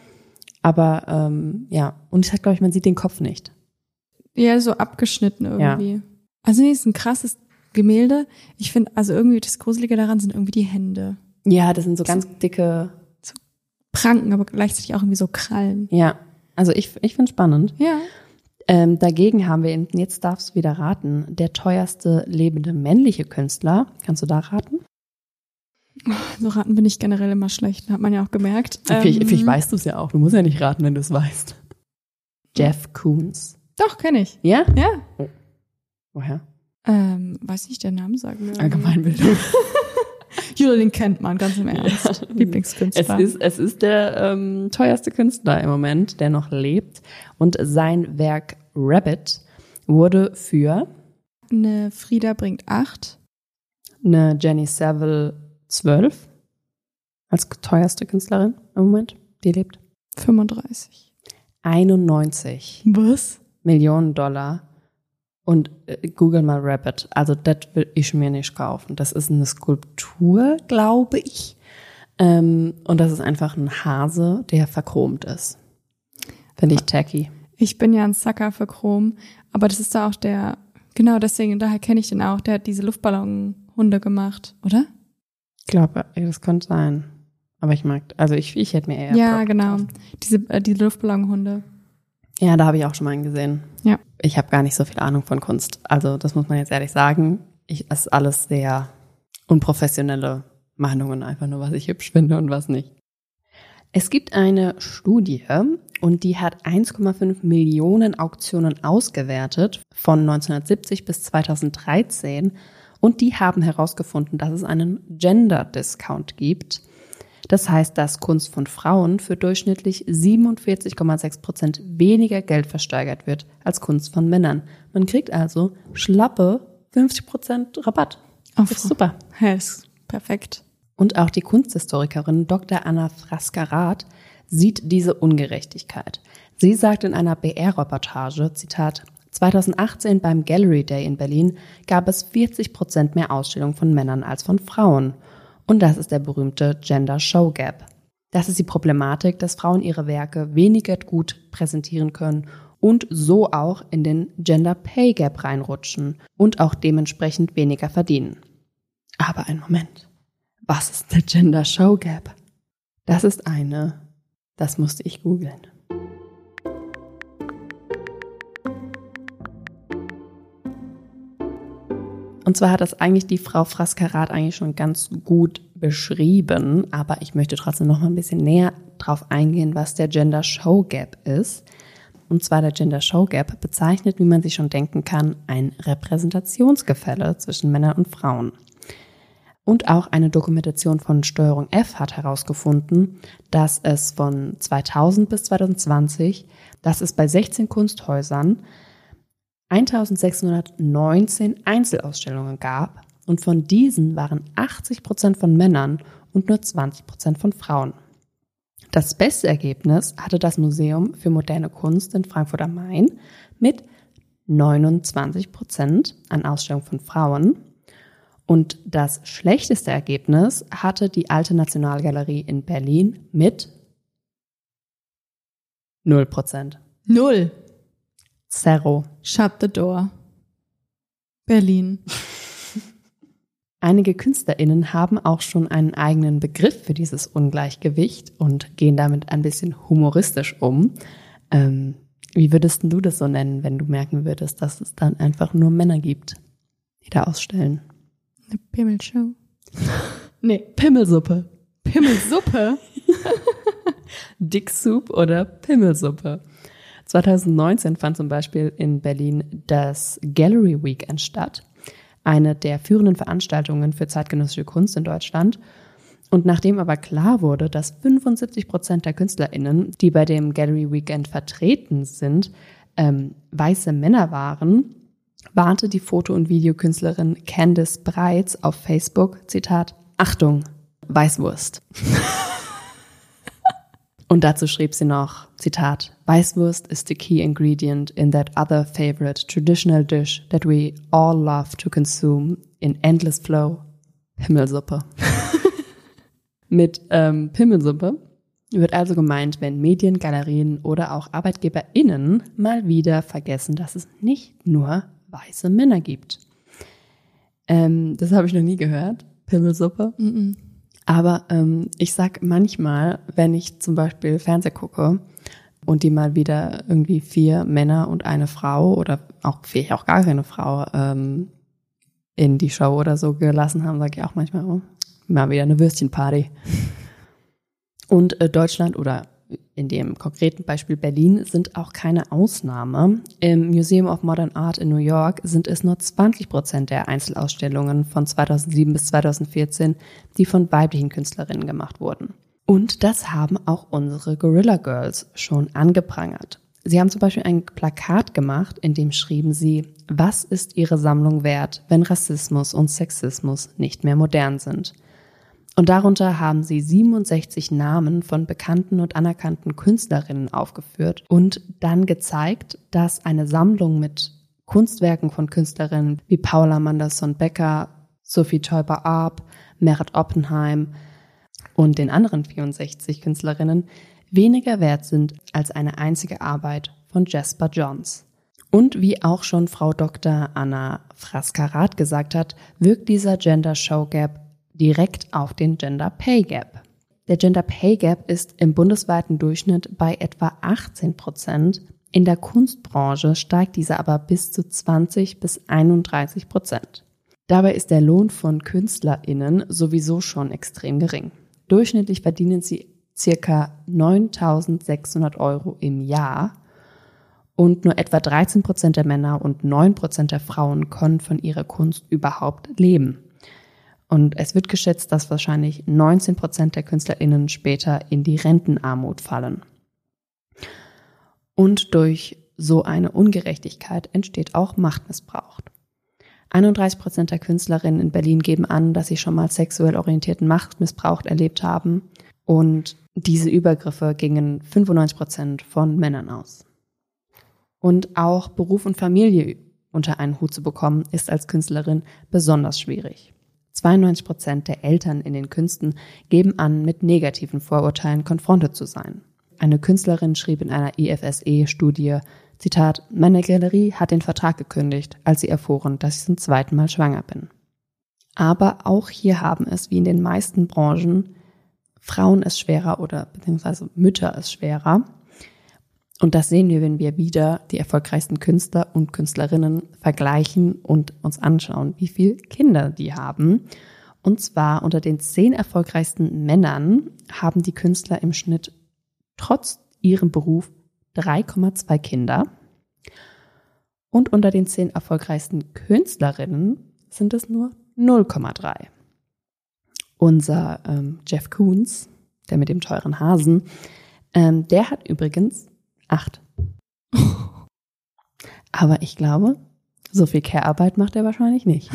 Aber ähm, ja, und ich glaube ich, man sieht den Kopf nicht. Ja, so abgeschnitten irgendwie. Also nee, ist ein krasses Gemälde. Ich finde, also irgendwie das Gruselige daran sind irgendwie die Hände. Ja, das sind so ganz dicke, Pranken, aber gleichzeitig auch irgendwie so Krallen. ja. Also ich, ich finde spannend. Ja. Ähm, dagegen haben wir, eben, jetzt darfst du wieder raten, der teuerste lebende männliche Künstler. Kannst du da raten? So raten bin ich generell immer schlecht, hat man ja auch gemerkt. Vielleicht, Ähm, vielleicht weißt du es ja auch. Du musst ja nicht raten, wenn du es weißt. Jeff Koons. Doch, kenne ich. Ja? Ja. Woher? Ähm, weiß nicht, der Name sagen wir. Allgemeinbildung. [laughs] Jule, den kennt man, ganz im Ernst. [laughs] Es Lieblingskünstler. ist, es ist der ähm, teuerste Künstler im Moment, der noch lebt. Und sein Werk Rabbit wurde für eine Frieda bringt acht. eine Jenny Saville 12 als teuerste Künstlerin im Moment, die lebt. 35. 91 Was? Millionen Dollar. Und äh, google mal Rabbit. Also das will ich mir nicht kaufen. Das ist eine Skulptur, glaube ich. Ähm, und das ist einfach ein Hase, der verchromt ist. Finde ich tacky. Ich bin ja ein Sucker für Chrom, aber das ist da auch der, genau deswegen, daher kenne ich den auch, der hat diese Luftballonhunde gemacht, oder? Ich glaube, das könnte sein. Aber ich mag, also ich, ich hätte mir eher. Ja, Prop genau. gekauft. Diese, äh, diese Luftballonhunde. Ja, da habe ich auch schon mal einen gesehen. Ja. Ich habe gar nicht so viel Ahnung von Kunst. Also das muss man jetzt ehrlich sagen. Ich, es ist alles sehr unprofessionelle Meinungen, einfach nur, was ich hübsch finde und was nicht. Es gibt eine Studie und die hat 1,5 Millionen Auktionen ausgewertet von 1970 bis 2013 und die haben herausgefunden, dass es einen Gender Discount gibt. Das heißt, dass Kunst von Frauen für durchschnittlich 47,6 Prozent weniger Geld versteigert wird als Kunst von Männern. Man kriegt also schlappe 50 Prozent Rabatt. Das ist super. Ja, ist perfekt. Und auch die Kunsthistorikerin Dr. Anna Fraskarath sieht diese Ungerechtigkeit. Sie sagt in einer BR-Reportage, Zitat, 2018 beim Gallery Day in Berlin gab es 40 Prozent mehr Ausstellungen von Männern als von Frauen. Und das ist der berühmte Gender Show Gap. Das ist die Problematik, dass Frauen ihre Werke weniger gut präsentieren können und so auch in den Gender Pay Gap reinrutschen und auch dementsprechend weniger verdienen. Aber ein Moment. Was ist der Gender Show Gap? Das ist eine, das musste ich googeln. Und zwar hat das eigentlich die Frau Fraskarat eigentlich schon ganz gut beschrieben, aber ich möchte trotzdem noch mal ein bisschen näher drauf eingehen, was der Gender Show Gap ist. Und zwar der Gender Show Gap bezeichnet, wie man sich schon denken kann, ein Repräsentationsgefälle zwischen Männern und Frauen. Und auch eine Dokumentation von Steuerung F hat herausgefunden, dass es von 2000 bis 2020, dass es bei 16 Kunsthäusern 1619 Einzelausstellungen gab und von diesen waren 80 Prozent von Männern und nur 20 Prozent von Frauen. Das beste Ergebnis hatte das Museum für moderne Kunst in Frankfurt am Main mit 29 Prozent an Ausstellungen von Frauen. Und das schlechteste Ergebnis hatte die Alte Nationalgalerie in Berlin mit 0 Prozent. Null. Zero. Shut the door. Berlin. [laughs] Einige KünstlerInnen haben auch schon einen eigenen Begriff für dieses Ungleichgewicht und gehen damit ein bisschen humoristisch um. Ähm, wie würdest du das so nennen, wenn du merken würdest, dass es dann einfach nur Männer gibt, die da ausstellen? Eine Pimmelshow. [laughs] Nee, Pimmelsuppe. Pimmelsuppe? [laughs] Dick-Soup oder Pimmelsuppe. 2019 fand zum Beispiel in Berlin das Gallery Weekend statt, eine der führenden Veranstaltungen für zeitgenössische Kunst in Deutschland. Und nachdem aber klar wurde, dass 75 Prozent der KünstlerInnen, die bei dem Gallery Weekend vertreten sind, ähm, weiße Männer waren, warnte die Foto- und Videokünstlerin Candice Breitz auf Facebook, Zitat, Achtung, Weißwurst. [laughs] Und dazu schrieb sie noch, Zitat, Weißwurst is the key ingredient in that other favorite traditional dish that we all love to consume in endless flow, Himmelsuppe. [laughs] Mit ähm, Pimmelsuppe wird also gemeint, wenn Medien, Galerien oder auch ArbeitgeberInnen mal wieder vergessen, dass es nicht nur weiße Männer gibt. Ähm, das habe ich noch nie gehört, Pimmelsuppe. Aber ähm, ich sag manchmal, wenn ich zum Beispiel Fernseh gucke und die mal wieder irgendwie vier Männer und eine Frau oder auch vielleicht auch gar keine Frau ähm, in die Show oder so gelassen haben, sage ich auch manchmal, oh, mal wieder eine Würstchenparty. Und äh, Deutschland oder in dem konkreten Beispiel Berlin sind auch keine Ausnahme. Im Museum of Modern Art in New York sind es nur 20 Prozent der Einzelausstellungen von 2007 bis 2014, die von weiblichen Künstlerinnen gemacht wurden. Und das haben auch unsere Gorilla Girls schon angeprangert. Sie haben zum Beispiel ein Plakat gemacht, in dem schrieben sie, was ist ihre Sammlung wert, wenn Rassismus und Sexismus nicht mehr modern sind? Und darunter haben sie 67 Namen von bekannten und anerkannten Künstlerinnen aufgeführt und dann gezeigt, dass eine Sammlung mit Kunstwerken von Künstlerinnen wie Paula Manderson-Becker, Sophie Teuber-Arp, Merit Oppenheim und den anderen 64 Künstlerinnen weniger wert sind als eine einzige Arbeit von Jasper Johns. Und wie auch schon Frau Dr. Anna Fraskarat gesagt hat, wirkt dieser Gender Show Gap direkt auf den Gender Pay Gap. Der Gender Pay Gap ist im bundesweiten Durchschnitt bei etwa 18 Prozent. In der Kunstbranche steigt dieser aber bis zu 20 bis 31 Prozent. Dabei ist der Lohn von KünstlerInnen sowieso schon extrem gering. Durchschnittlich verdienen sie circa 9600 Euro im Jahr und nur etwa 13 Prozent der Männer und 9 Prozent der Frauen können von ihrer Kunst überhaupt leben. Und es wird geschätzt, dass wahrscheinlich 19 Prozent der KünstlerInnen später in die Rentenarmut fallen. Und durch so eine Ungerechtigkeit entsteht auch Machtmissbrauch. 31 Prozent der Künstlerinnen in Berlin geben an, dass sie schon mal sexuell orientierten Machtmissbrauch erlebt haben. Und diese Übergriffe gingen 95 Prozent von Männern aus. Und auch Beruf und Familie unter einen Hut zu bekommen, ist als Künstlerin besonders schwierig. 92 Prozent der Eltern in den Künsten geben an, mit negativen Vorurteilen konfrontiert zu sein. Eine Künstlerin schrieb in einer IFSE-Studie, Zitat, meine Galerie hat den Vertrag gekündigt, als sie erfuhren, dass ich zum zweiten Mal schwanger bin. Aber auch hier haben es, wie in den meisten Branchen, Frauen es schwerer oder beziehungsweise Mütter es schwerer. Und das sehen wir, wenn wir wieder die erfolgreichsten Künstler und Künstlerinnen vergleichen und uns anschauen, wie viel Kinder die haben. Und zwar unter den zehn erfolgreichsten Männern haben die Künstler im Schnitt trotz ihrem Beruf 3,2 Kinder. Und unter den zehn erfolgreichsten Künstlerinnen sind es nur 0,3. Unser ähm, Jeff Koons, der mit dem teuren Hasen, ähm, der hat übrigens acht. Aber ich glaube, so viel Care-Arbeit macht er wahrscheinlich nicht.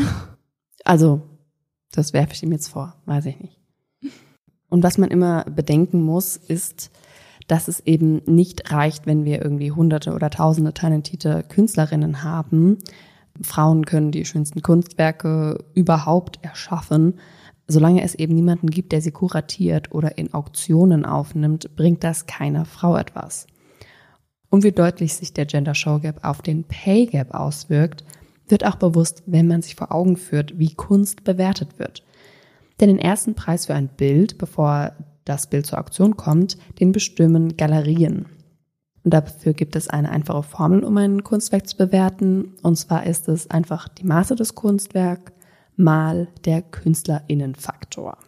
Also, das werfe ich ihm jetzt vor, weiß ich nicht. Und was man immer bedenken muss, ist, dass es eben nicht reicht, wenn wir irgendwie hunderte oder tausende talentierte Künstlerinnen haben. Frauen können die schönsten Kunstwerke überhaupt erschaffen. Solange es eben niemanden gibt, der sie kuratiert oder in Auktionen aufnimmt, bringt das keiner Frau etwas. Und wie deutlich sich der Gender Show Gap auf den Pay Gap auswirkt, wird auch bewusst, wenn man sich vor Augen führt, wie Kunst bewertet wird. Denn den ersten Preis für ein Bild, bevor das Bild zur Auktion kommt, den bestimmen Galerien. Und dafür gibt es eine einfache Formel, um ein Kunstwerk zu bewerten. Und zwar ist es einfach die Maße des Kunstwerks mal der Künstlerinnenfaktor.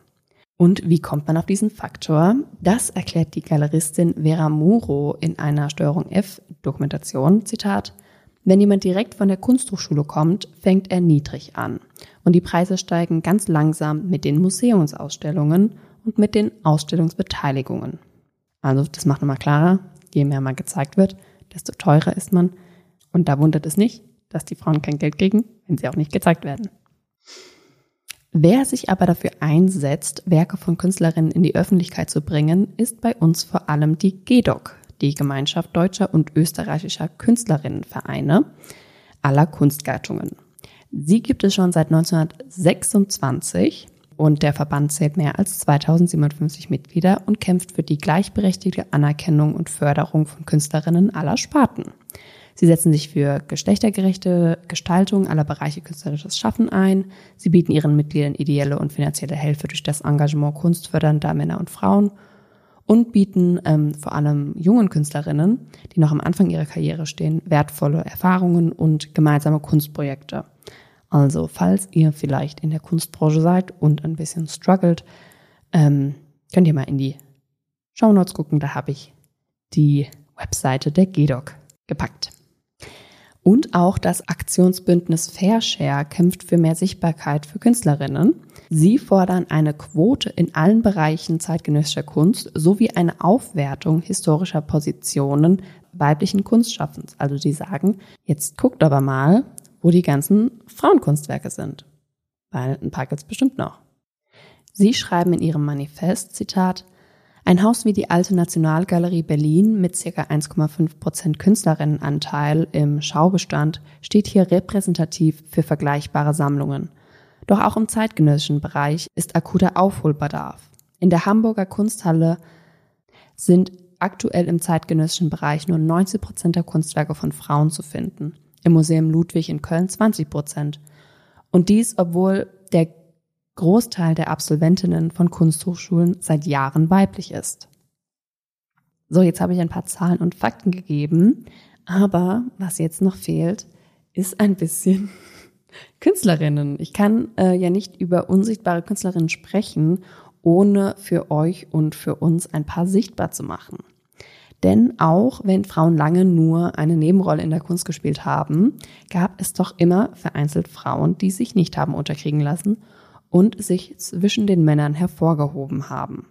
Und wie kommt man auf diesen Faktor? Das erklärt die Galeristin Vera Muro in einer Steuerung F Dokumentation. Zitat. Wenn jemand direkt von der Kunsthochschule kommt, fängt er niedrig an. Und die Preise steigen ganz langsam mit den Museumsausstellungen und mit den Ausstellungsbeteiligungen. Also das macht nochmal klarer, je mehr man gezeigt wird, desto teurer ist man. Und da wundert es nicht, dass die Frauen kein Geld kriegen, wenn sie auch nicht gezeigt werden. Wer sich aber dafür einsetzt, Werke von Künstlerinnen in die Öffentlichkeit zu bringen, ist bei uns vor allem die GEDOC, die Gemeinschaft deutscher und österreichischer Künstlerinnenvereine aller Kunstgattungen. Sie gibt es schon seit 1926 und der Verband zählt mehr als 2057 Mitglieder und kämpft für die gleichberechtigte Anerkennung und Förderung von Künstlerinnen aller Sparten. Sie setzen sich für geschlechtergerechte Gestaltung aller Bereiche künstlerisches Schaffen ein. Sie bieten ihren Mitgliedern ideelle und finanzielle Hilfe durch das Engagement kunstfördernder Männer und Frauen und bieten ähm, vor allem jungen Künstlerinnen, die noch am Anfang ihrer Karriere stehen, wertvolle Erfahrungen und gemeinsame Kunstprojekte. Also falls ihr vielleicht in der Kunstbranche seid und ein bisschen struggelt, ähm, könnt ihr mal in die Shownotes gucken. Da habe ich die Webseite der GEDOC gepackt. Und auch das Aktionsbündnis Fairshare kämpft für mehr Sichtbarkeit für Künstlerinnen. Sie fordern eine Quote in allen Bereichen zeitgenössischer Kunst sowie eine Aufwertung historischer Positionen weiblichen Kunstschaffens. Also die sagen, jetzt guckt aber mal, wo die ganzen Frauenkunstwerke sind. Weil ein paar gibt's bestimmt noch. Sie schreiben in ihrem Manifest, Zitat, ein Haus wie die Alte Nationalgalerie Berlin mit ca. 1,5 Prozent Künstlerinnenanteil im Schaubestand steht hier repräsentativ für vergleichbare Sammlungen. Doch auch im zeitgenössischen Bereich ist akuter Aufholbedarf. In der Hamburger Kunsthalle sind aktuell im zeitgenössischen Bereich nur 90 Prozent der Kunstwerke von Frauen zu finden. Im Museum Ludwig in Köln 20 Prozent. Und dies, obwohl der Großteil der Absolventinnen von Kunsthochschulen seit Jahren weiblich ist. So, jetzt habe ich ein paar Zahlen und Fakten gegeben, aber was jetzt noch fehlt, ist ein bisschen [laughs] Künstlerinnen. Ich kann äh, ja nicht über unsichtbare Künstlerinnen sprechen, ohne für euch und für uns ein paar sichtbar zu machen. Denn auch wenn Frauen lange nur eine Nebenrolle in der Kunst gespielt haben, gab es doch immer vereinzelt Frauen, die sich nicht haben unterkriegen lassen und sich zwischen den Männern hervorgehoben haben.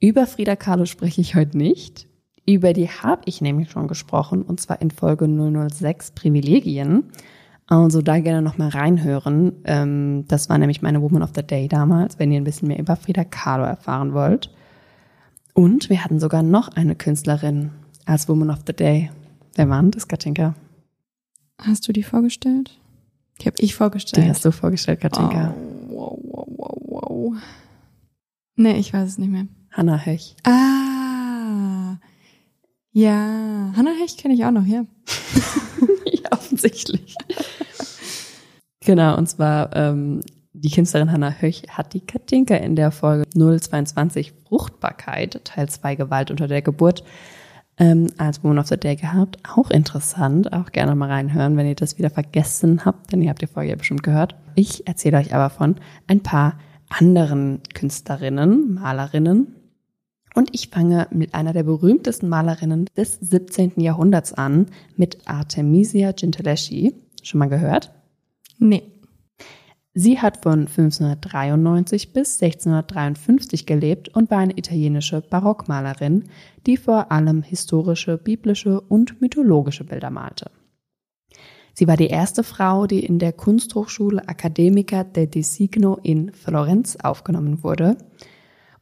Über Frida Kahlo spreche ich heute nicht. Über die habe ich nämlich schon gesprochen, und zwar in Folge 006 Privilegien. Also da gerne nochmal reinhören. Ähm, das war nämlich meine Woman of the Day damals, wenn ihr ein bisschen mehr über Frida Kahlo erfahren wollt. Und wir hatten sogar noch eine Künstlerin als Woman of the Day. Wer war das, Katinka? Hast du die vorgestellt? Die habe ich vorgestellt. Die hast du vorgestellt, Katinka. Oh, Nee, ich weiß es nicht mehr. Hannah Höch. Ah. Ja, Hannah Höch kenne ich auch noch, ja. [laughs] ja, offensichtlich. genau, und zwar ähm, die Künstlerin Hannah Höch hat die Katinka in der Folge 022 Fruchtbarkeit, Teil 2 Gewalt unter der Geburt, ähm, als Woman of the Day gehabt. Auch interessant, auch gerne mal reinhören, wenn ihr das wieder vergessen habt, denn ihr habt die Folge ja bestimmt gehört. Ich erzähle euch aber von ein paar anderen Künstlerinnen, Malerinnen. Und ich fange mit einer der berühmtesten Malerinnen des 17. Jahrhunderts an, mit Artemisia Gentileschi. Schon mal gehört? Nee. Sie hat von 1593 bis 1653 gelebt und war eine italienische Barockmalerin, die vor allem historische, biblische und mythologische Bilder malte. Sie war die erste Frau, die in der Kunsthochschule Accademica del Designo in Florenz aufgenommen wurde.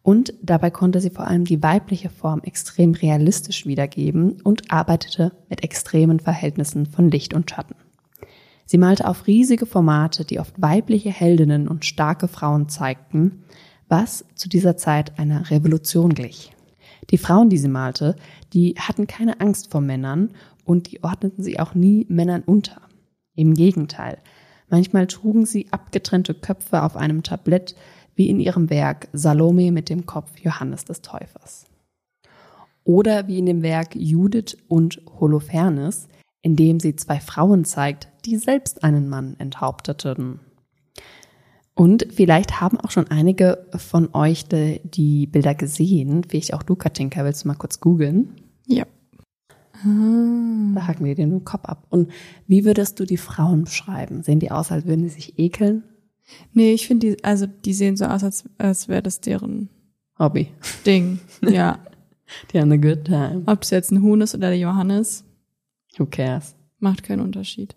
Und dabei konnte sie vor allem die weibliche Form extrem realistisch wiedergeben und arbeitete mit extremen Verhältnissen von Licht und Schatten. Sie malte auf riesige Formate, die oft weibliche Heldinnen und starke Frauen zeigten, was zu dieser Zeit einer Revolution glich. Die Frauen, die sie malte, die hatten keine Angst vor Männern und die ordneten sie auch nie Männern unter. Im Gegenteil, manchmal trugen sie abgetrennte Köpfe auf einem Tablett, wie in ihrem Werk Salome mit dem Kopf Johannes des Täufers. Oder wie in dem Werk Judith und Holofernes, in dem sie zwei Frauen zeigt, die selbst einen Mann enthaupteten. Und vielleicht haben auch schon einige von euch die, Bilder gesehen. Vielleicht auch du, Katinka, willst du mal kurz googeln? Ja. Ah. Da hacken wir dir den Kopf ab. Und wie würdest du die Frauen beschreiben? Sehen die aus, als würden sie sich ekeln? Nee, ich finde die, also die sehen so aus, als, als wäre das deren Hobby. Ding. [laughs] Ja. die haben a good time. Ob es jetzt ein Huhn ist oder der Johannes, Who cares? macht keinen Unterschied.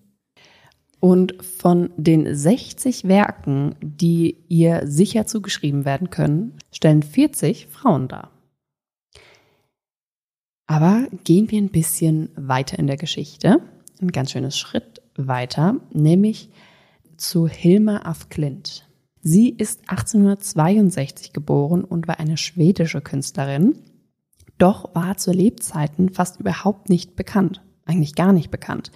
Und von den 60 Werken, die ihr sicher zugeschrieben werden können, stellen 40 Frauen dar. Aber gehen wir ein bisschen weiter in der Geschichte, ein ganz schönes Schritt weiter, nämlich zu Hilma af Klint. Sie ist 1862 geboren und war eine schwedische Künstlerin, doch war zu Lebzeiten fast überhaupt nicht bekannt, eigentlich gar nicht bekannt.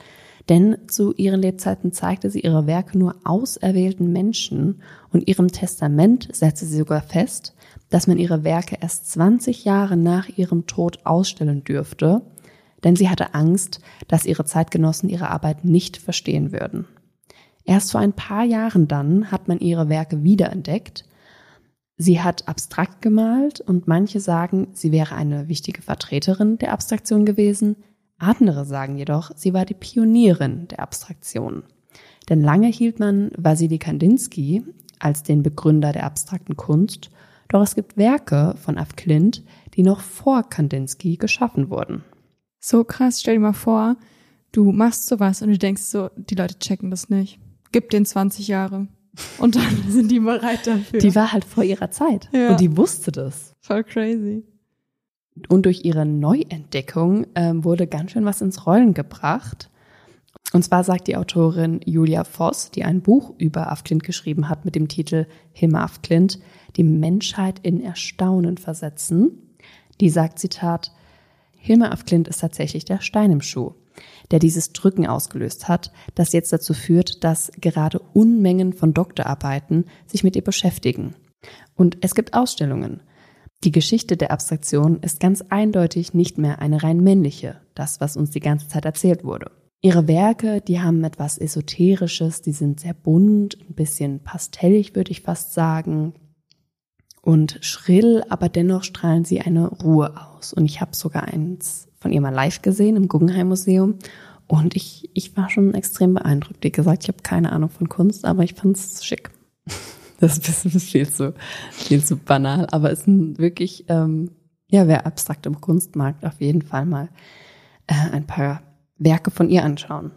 Denn zu ihren Lebzeiten zeigte sie ihre Werke nur auserwählten Menschen und ihrem Testament setzte sie sogar fest, dass man ihre Werke erst 20 Jahre nach ihrem Tod ausstellen dürfte, denn sie hatte Angst, dass ihre Zeitgenossen ihre Arbeit nicht verstehen würden. Erst vor ein paar Jahren dann hat man ihre Werke wiederentdeckt. Sie hat abstrakt gemalt und manche sagen, sie wäre eine wichtige Vertreterin der Abstraktion gewesen. Andere sagen jedoch, sie war die Pionierin der Abstraktion. Denn lange hielt man Wassily Kandinsky als den Begründer der abstrakten Kunst, doch es gibt Werke von Af Klint, die noch vor Kandinsky geschaffen wurden. So krass, stell dir mal vor, du machst sowas und du denkst so, die Leute checken das nicht. Gib den 20 Jahre. Und dann [laughs] sind die bereit dafür. Die war halt vor ihrer Zeit Ja. und die wusste das. voll crazy. Und durch ihre Neuentdeckung ähm, wurde ganz schön was ins Rollen gebracht. Und zwar sagt die Autorin Julia Voss, die ein Buch über Af Klint geschrieben hat mit dem Titel Himmel Af Klint, die Menschheit in Erstaunen versetzen. Die sagt, Zitat, Hilmar af Klint ist tatsächlich der Stein im Schuh, der dieses Drücken ausgelöst hat, das jetzt dazu führt, dass gerade Unmengen von Doktorarbeiten sich mit ihr beschäftigen. Und es gibt Ausstellungen. Die Geschichte der Abstraktion ist ganz eindeutig nicht mehr eine rein männliche, das, was uns die ganze Zeit erzählt wurde. Ihre Werke, die haben etwas Esoterisches, die sind sehr bunt, ein bisschen pastellig, würde ich fast sagen, und schrill, aber dennoch strahlen sie eine Ruhe aus. Und ich habe sogar eins von ihr mal live gesehen im Guggenheim Museum. Und ich, ich war schon extrem beeindruckt. Wie gesagt, ich habe keine Ahnung von Kunst, aber ich fand es schick. [laughs] Das ist viel zu, viel zu banal, aber es sind wirklich, ähm, ja, wer abstrakte Kunst mag, auf jeden Fall mal äh, ein paar Werke von ihr anschauen.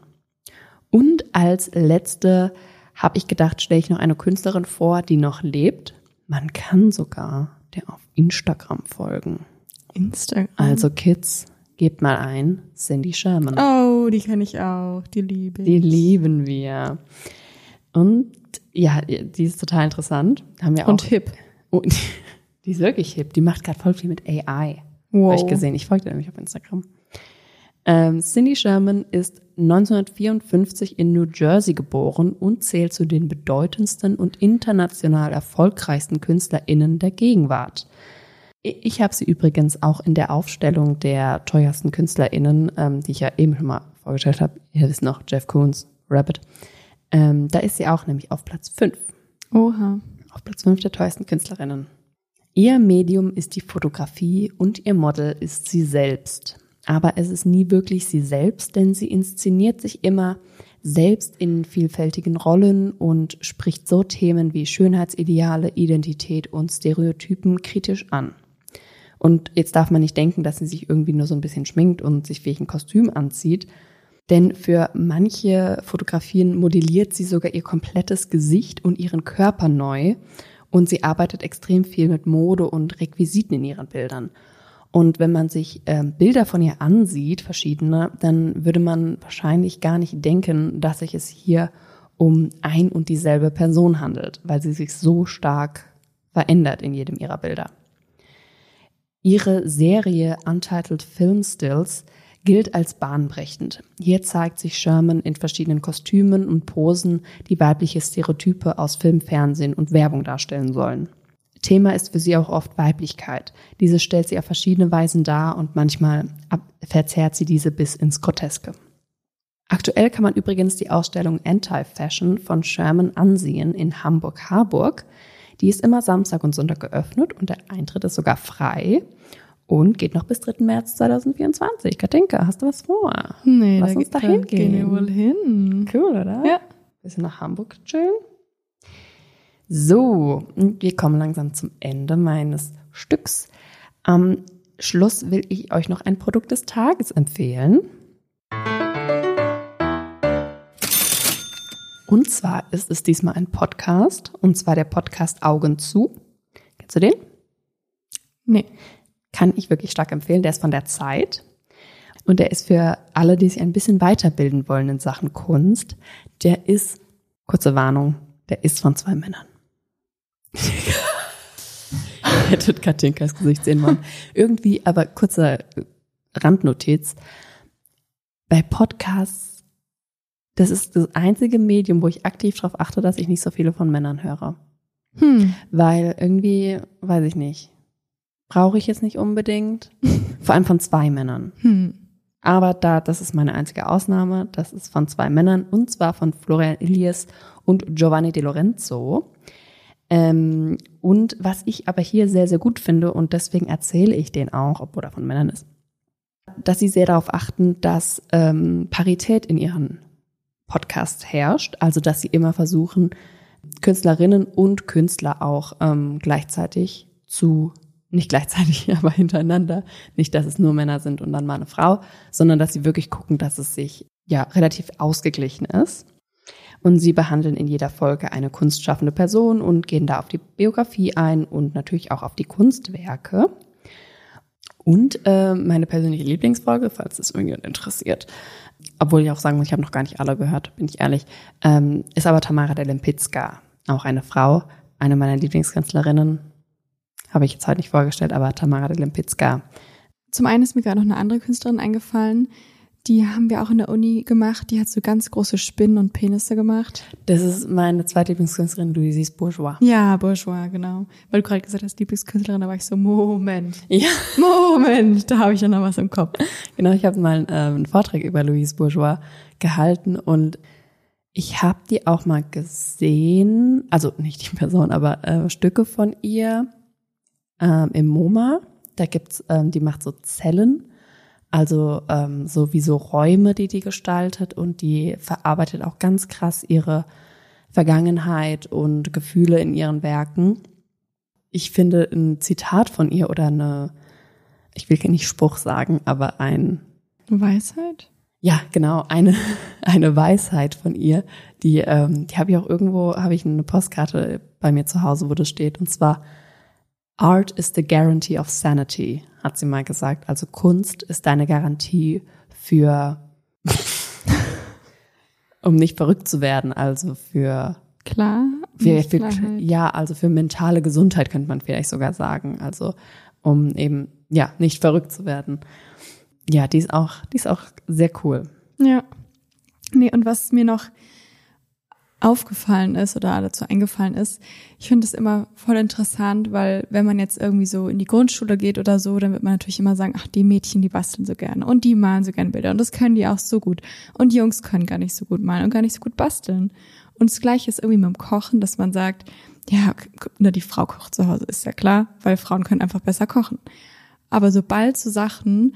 Und als letzte habe ich gedacht, stelle ich noch eine Künstlerin vor, die noch lebt. Man kann sogar der auf Instagram folgen. Instagram. Also Kids, gebt mal ein, Cindy Sherman. Oh, die kenne ich auch. Die liebe ich. Die lieben wir. Und ja, die ist total interessant. Haben wir auch. Und hip. Und [laughs] die ist wirklich hip. Die macht gerade voll viel mit AI. Wow. Habe ich gesehen. Ich folge nämlich auf Instagram. Ähm, Cindy Sherman ist 1954 in New Jersey geboren und zählt zu den bedeutendsten und international erfolgreichsten KünstlerInnen der Gegenwart. Ich habe sie übrigens auch in der Aufstellung der teuersten KünstlerInnen, ähm, die ich ja eben schon mal vorgestellt habe. Ihr wisst noch, Jeff Koons, Rabbit. Ähm, da ist sie auch nämlich auf Platz 5. Oha. Auf Platz 5 der teuersten Künstlerinnen. Ihr Medium ist die Fotografie und ihr Model ist sie selbst. Aber es ist nie wirklich sie selbst, denn sie inszeniert sich immer selbst in vielfältigen Rollen und spricht so Themen wie Schönheitsideale, Identität und Stereotypen kritisch an. Und jetzt darf man nicht denken, dass sie sich irgendwie nur so ein bisschen schminkt und sich welchen Kostüm anzieht. Denn für manche Fotografien modelliert sie sogar ihr komplettes Gesicht und ihren Körper neu. Und sie arbeitet extrem viel mit Mode und Requisiten in ihren Bildern. Und wenn man sich äh, Bilder von ihr ansieht, verschiedene, dann würde man wahrscheinlich gar nicht denken, dass sich es hier um ein und dieselbe Person handelt, weil sie sich so stark verändert in jedem ihrer Bilder. Ihre Serie Untitled Film Stills gilt als bahnbrechend. Hier zeigt sich Sherman in verschiedenen Kostümen und Posen, die weibliche Stereotype aus Film, Fernsehen und Werbung darstellen sollen. Thema ist für sie auch oft Weiblichkeit. Diese stellt sie auf verschiedene Weisen dar und manchmal verzerrt sie diese bis ins Groteske. Aktuell kann man übrigens die Ausstellung Anti-Fashion von Sherman ansehen in Hamburg-Harburg. Die ist immer Samstag und Sonntag geöffnet und der Eintritt ist sogar frei und geht noch bis 3. März 2024. Katinka, hast du was vor? Nee, Lass da uns da hingehen. gehen wir wohl hin. Cool, oder? Ja. Bisschen nach Hamburg chillen. So, wir kommen langsam zum Ende meines Stücks. Am Schluss will ich euch noch ein Produkt des Tages empfehlen. Und zwar ist es diesmal ein Podcast, und zwar der Podcast Augen zu. Kennst du den? Nee. Kann ich wirklich stark empfehlen. Der ist von der Zeit. Und der ist für alle, die sich ein bisschen weiterbilden wollen in Sachen Kunst. Der ist, kurze Warnung, der ist von zwei Männern. Ihr hättet Katinkas Gesicht sehen wollen. Irgendwie, aber kurzer Randnotiz. Bei Podcasts, das ist das einzige Medium, wo ich aktiv darauf achte, dass ich nicht so viele von Männern höre. Hm. Weil irgendwie, weiß ich nicht, brauche ich jetzt nicht unbedingt. [laughs] Vor allem von zwei Männern. Hm. Aber da, das ist meine einzige Ausnahme. Das ist von zwei Männern und zwar von Florian Ilias und Giovanni De Lorenzo. Ähm, und was ich aber hier sehr, sehr gut finde und deswegen erzähle ich den auch, obwohl er von Männern ist, dass sie sehr darauf achten, dass ähm, Parität in ihren Podcasts herrscht. Also, dass sie immer versuchen, Künstlerinnen und Künstler auch ähm, gleichzeitig zu nicht gleichzeitig, [laughs] aber hintereinander. Nicht, dass es nur Männer sind und dann mal eine Frau, sondern dass sie wirklich gucken, dass es sich ja relativ ausgeglichen ist. Und sie behandeln in jeder Folge eine kunstschaffende Person und gehen da auf die Biografie ein und natürlich auch auf die Kunstwerke. Und äh, meine persönliche Lieblingsfolge, falls es irgendjemand interessiert, obwohl ich auch sagen muss, ich habe noch gar nicht alle gehört, bin ich ehrlich, ähm, ist aber Tamara de Lempicka, auch eine Frau, eine meiner Lieblingskünstlerinnen, habe ich jetzt heute nicht vorgestellt, aber Tamara de Lempicka. Zum einen ist mir gerade noch eine andere Künstlerin eingefallen. Die haben wir auch in der Uni gemacht. Die hat so ganz große Spinnen und Penisse gemacht. Das ist meine zweite Lieblingskünstlerin, Louise Bourgeois. Ja, Bourgeois, genau. Weil du gerade gesagt hast, Lieblingskünstlerin, da war ich so, Moment. [laughs] Ja. Moment, da habe ich ja noch was im Kopf. Genau, ich habe mal ähm, einen Vortrag über Louise Bourgeois gehalten und ich habe die auch mal gesehen, also nicht die Person, aber äh, Stücke von ihr ähm, im MoMA. Da gibt's, ähm, die macht so Zellen, also ähm, so wie so Räume, die die gestaltet und die verarbeitet auch ganz krass ihre Vergangenheit und Gefühle in ihren Werken. Ich finde ein Zitat von ihr oder eine, ich will nicht Spruch sagen, aber ein Weisheit? Ja, genau, eine, [laughs] eine Weisheit von ihr, die, ähm, die habe ich auch irgendwo, habe ich eine Postkarte bei mir zu Hause, wo das steht, und zwar Art is the guarantee of sanity, hat sie mal gesagt. Also Kunst ist deine Garantie für, [laughs] um nicht verrückt zu werden, also für Klar. für, für, ja, also für mentale Gesundheit könnte man vielleicht sogar sagen. Also um eben ja nicht verrückt zu werden. Ja, die ist auch, die ist auch sehr cool. Ja. Nee, und was mir noch aufgefallen ist oder dazu eingefallen ist, ich finde es immer voll interessant, weil wenn man jetzt irgendwie so in die Grundschule geht oder so, dann wird man natürlich immer sagen, ach, die Mädchen, die basteln so gerne und die malen so gerne Bilder und das können die auch so gut. Und die Jungs können gar nicht so gut malen und gar nicht so gut basteln. Und das Gleiche ist irgendwie mit dem Kochen, dass man sagt, ja, die Frau kocht zu Hause, ist ja klar, weil Frauen können einfach besser kochen. Aber sobald so Sachen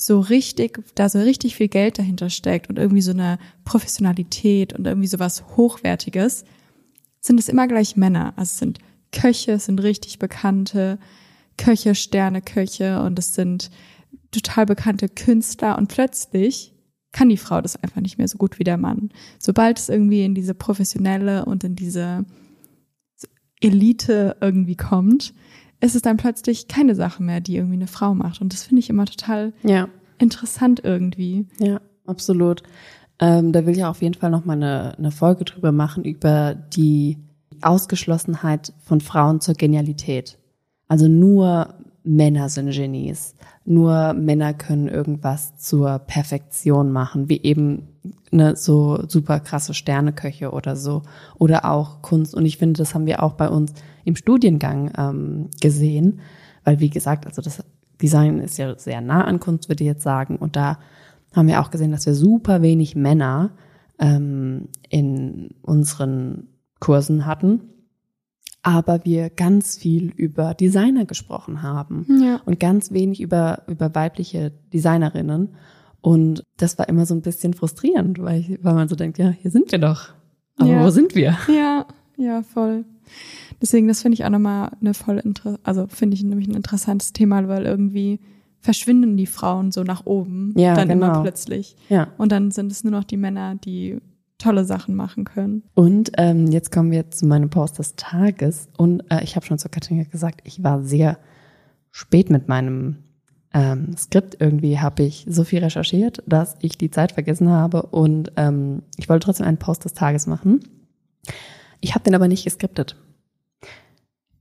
so richtig, da so richtig viel Geld dahinter steckt und irgendwie so eine Professionalität und irgendwie sowas Hochwertiges, sind es immer gleich Männer. Also es sind Köche, es sind richtig bekannte Köche, Sterneköche und es sind total bekannte Künstler und plötzlich kann die Frau das einfach nicht mehr so gut wie der Mann. Sobald es irgendwie in diese professionelle und in diese Elite irgendwie kommt, ist es dann plötzlich keine Sache mehr, die irgendwie eine Frau macht. Und das finde ich immer total ja. interessant irgendwie. Ja, absolut. Ähm, da will ich auf jeden Fall noch mal eine, eine Folge drüber machen, über die Ausgeschlossenheit von Frauen zur Genialität. Also nur Männer sind Genies. Nur Männer können irgendwas zur Perfektion machen, wie eben ne, so super krasse Sterneköche oder so. Oder auch Kunst. Und ich finde, das haben wir auch bei uns im Studiengang ähm, gesehen. Weil, wie gesagt, also das Design ist ja sehr nah an Kunst, würde ich jetzt sagen. Und da haben wir auch gesehen, dass wir super wenig Männer ähm, in unseren Kursen hatten aber wir ganz viel über Designer gesprochen haben ja. und ganz wenig über, über weibliche Designerinnen. Und das war immer so ein bisschen frustrierend, weil, ich, weil man so denkt, ja, hier sind wir doch. Aber ja. wo sind wir? Ja, ja, voll. Deswegen, das finde ich auch nochmal eine voll, Inter also finde ich nämlich ein interessantes Thema, weil irgendwie verschwinden die Frauen so nach oben ja, dann genau. immer plötzlich. Ja. Und dann sind es nur noch die Männer, die tolle Sachen machen können. Und ähm, jetzt kommen wir zu meinem Post des Tages. Und äh, ich habe schon zu Katrin gesagt, ich war sehr spät mit meinem ähm, Skript. Irgendwie habe ich so viel recherchiert, dass ich die Zeit vergessen habe. Und ähm, ich wollte trotzdem einen Post des Tages machen. Ich habe den aber nicht geskriptet.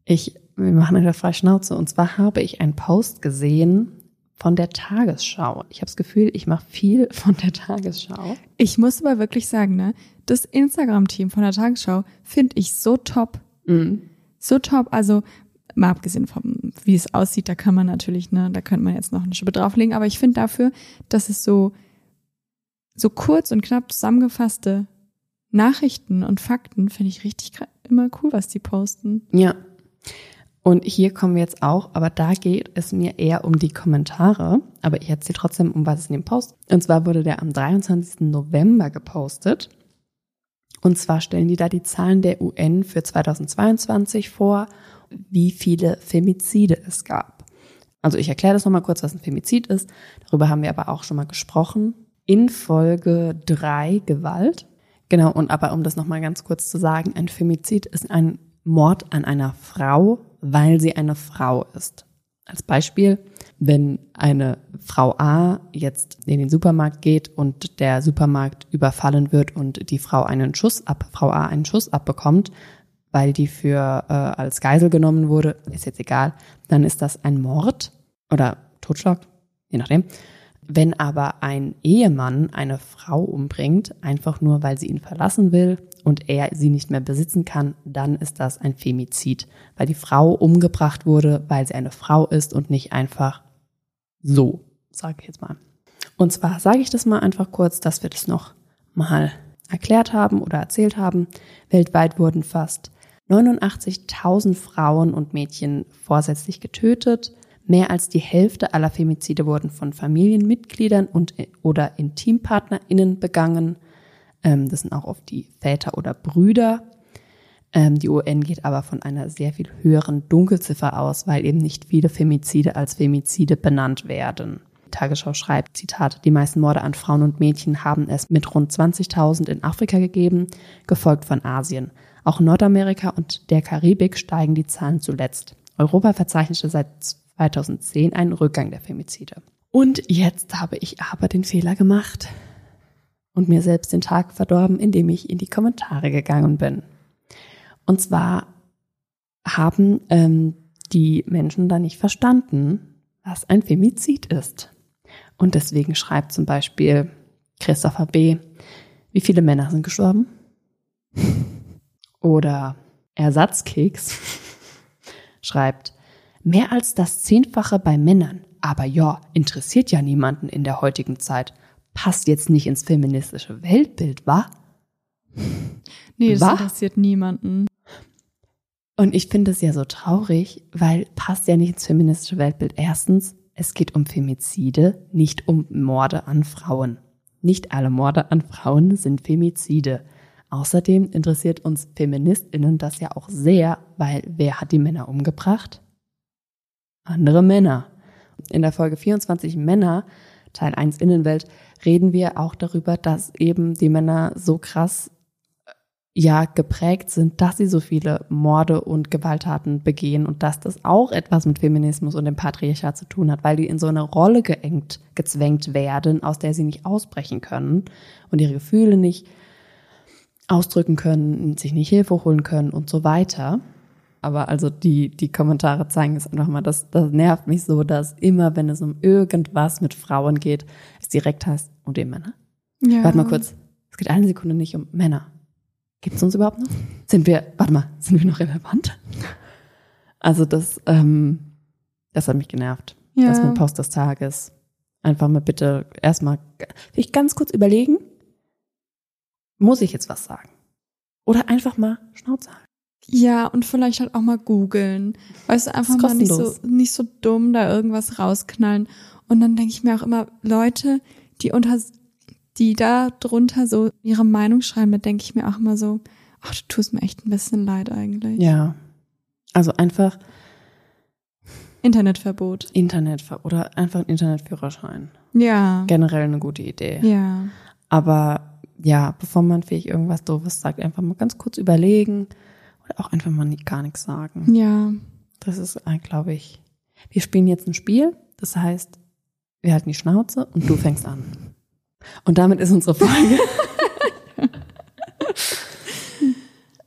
Ich, wir machen eine freie Schnauze. Und zwar habe ich einen Post gesehen von der Tagesschau. Ich habe das Gefühl, ich mache viel von der Tagesschau. Ich muss aber wirklich sagen, ne, das Instagram-Team von der Tagesschau finde ich so top. Mhm. So top. Also, mal abgesehen vom, wie es aussieht, da kann man natürlich, ne, da könnte man jetzt noch eine Schippe drauflegen. Aber ich finde dafür, dass es so, so kurz und knapp zusammengefasste Nachrichten und Fakten finde ich richtig immer cool, was die posten. Ja. Und hier kommen wir jetzt auch, aber da geht es mir eher um die Kommentare. Aber ich erzähle trotzdem, um was es in dem Post. Und zwar wurde der am 23. November gepostet. Und zwar stellen die da die Zahlen der UN für 2022 vor, wie viele Femizide es gab. Also ich erkläre das nochmal kurz, was ein Femizid ist. Darüber haben wir aber auch schon mal gesprochen. In Folge 3 Gewalt. Genau, und aber um das nochmal ganz kurz zu sagen, ein Femizid ist ein Mord an einer Frau, weil sie eine Frau ist. Als Beispiel, wenn eine Frau A jetzt in den Supermarkt geht und der Supermarkt überfallen wird und die Frau einen Schuss ab, Frau A einen Schuss abbekommt, weil die für äh, als Geisel genommen wurde, ist jetzt egal, dann ist das ein Mord oder Totschlag, je nachdem. Wenn aber ein Ehemann eine Frau umbringt, einfach nur weil sie ihn verlassen will und er sie nicht mehr besitzen kann, dann ist das ein Femizid, weil die Frau umgebracht wurde, weil sie eine Frau ist und nicht einfach so, sage ich jetzt mal. Und zwar sage ich das mal einfach kurz, dass wir das noch mal erklärt haben oder erzählt haben. Weltweit wurden fast 89.000 Frauen und Mädchen vorsätzlich getötet. Mehr als die Hälfte aller Femizide wurden von Familienmitgliedern und oder IntimpartnerInnen begangen. Ähm, das sind auch oft die Väter oder Brüder. Ähm, die UN geht aber von einer sehr viel höheren Dunkelziffer aus, weil eben nicht viele Femizide als Femizide benannt werden. Die Tagesschau schreibt, Zitat, die meisten Morde an Frauen und Mädchen haben es mit rund 20.000 in Afrika gegeben, gefolgt von Asien. Auch in Nordamerika und der Karibik steigen die Zahlen zuletzt. Europa verzeichnete seit 2010 einen Rückgang der Femizide. Und jetzt habe ich aber den Fehler gemacht und mir selbst den Tag verdorben, indem ich in die Kommentare gegangen bin. Und zwar haben ähm, die Menschen da nicht verstanden, was ein Femizid ist. Und deswegen schreibt zum Beispiel Christopher B., wie viele Männer sind gestorben? [laughs] Oder Ersatzkeks [laughs] schreibt, mehr als das Zehnfache bei Männern. Aber ja, interessiert ja niemanden in der heutigen Zeit. Passt jetzt nicht ins feministische Weltbild, wa? Nee, das Was? interessiert niemanden. Und ich finde es ja so traurig, weil passt ja nicht ins feministische Weltbild. Erstens, es geht um Femizide, nicht um Morde an Frauen. Nicht alle Morde an Frauen sind Femizide. Außerdem interessiert uns Feministinnen das ja auch sehr, weil wer hat die Männer umgebracht? Andere Männer. In der Folge 24 Männer, Teil 1 Innenwelt, reden wir auch darüber, dass eben die Männer so krass ja geprägt sind, dass sie so viele Morde und Gewalttaten begehen und dass das auch etwas mit Feminismus und dem Patriarchat zu tun hat, weil die in so eine Rolle geengt, gezwängt werden, aus der sie nicht ausbrechen können und ihre Gefühle nicht ausdrücken können, sich nicht Hilfe holen können und so weiter. Aber also die, die Kommentare zeigen es einfach mal, das, das nervt mich so, dass immer, wenn es um irgendwas mit Frauen geht, es direkt heißt, und die Männer. Ja. Warte mal kurz, es geht eine Sekunde nicht um Männer. Gibt es uns überhaupt noch? Sind wir, warte mal, sind wir noch relevant? Also das, ähm, das hat mich genervt. Ja. Das mit Post des Tages. Einfach mal bitte erstmal, ich ganz kurz überlegen, muss ich jetzt was sagen? Oder einfach mal Schnauze halten. Ja, und vielleicht halt auch mal googeln. Weißt du, einfach mal nicht so, nicht so dumm da irgendwas rausknallen. Und dann denke ich mir auch immer, Leute, die unter, die da drunter so ihre Meinung schreiben, da denke ich mir auch immer so, ach, du tust mir echt ein bisschen leid eigentlich. Ja. Also einfach Internetverbot. Internet oder einfach ein Internetführerschein. Ja. Generell eine gute Idee. Ja. Aber ja, bevor man vielleicht irgendwas Doofes sagt, einfach mal ganz kurz überlegen oder auch einfach mal nie, gar nichts sagen. Ja. Das ist, glaube ich, wir spielen jetzt ein Spiel. Das heißt, wir halten die Schnauze und du fängst an. Und damit ist unsere Folge. [laughs]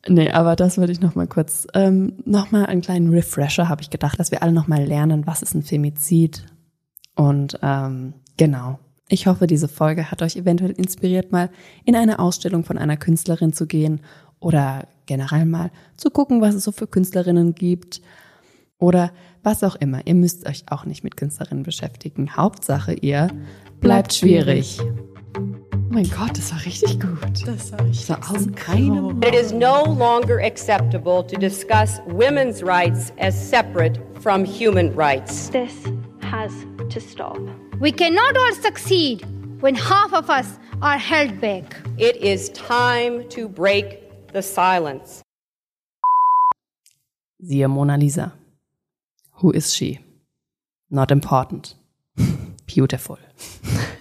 Nee, aber das würde ich noch mal kurz, ähm, noch mal einen kleinen Refresher habe ich gedacht, dass wir alle noch mal lernen, was ist ein Femizid. Und ähm, genau. Ich hoffe, diese Folge hat euch eventuell inspiriert, mal in eine Ausstellung von einer Künstlerin zu gehen oder generell mal zu gucken, was es so für Künstlerinnen gibt oder was auch immer. Ihr müsst euch auch nicht mit Künstlerinnen beschäftigen. Hauptsache, ihr bleibt schwierig. Oh mein Gott, das war richtig gut. Das war richtig So aus keinem It is no longer acceptable to discuss women's rights as separate from human rights. This has to stop. We cannot all succeed when half of us are held back. It is time to break the silence. Siehe Mona Lisa. Who is she? Not important. [laughs] Beautiful. [laughs]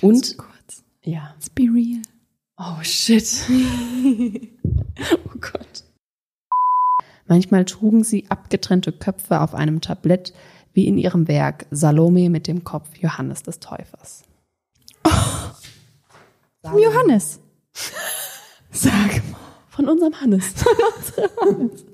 Und kurz. ja. Let's be real. Oh shit. [laughs] oh Gott. Manchmal trugen sie abgetrennte Köpfe auf einem Tablett, wie in ihrem Werk Salome mit dem Kopf Johannes des Täufers. Vom Johannes. Sag mal. Von unserem Hannes. [laughs]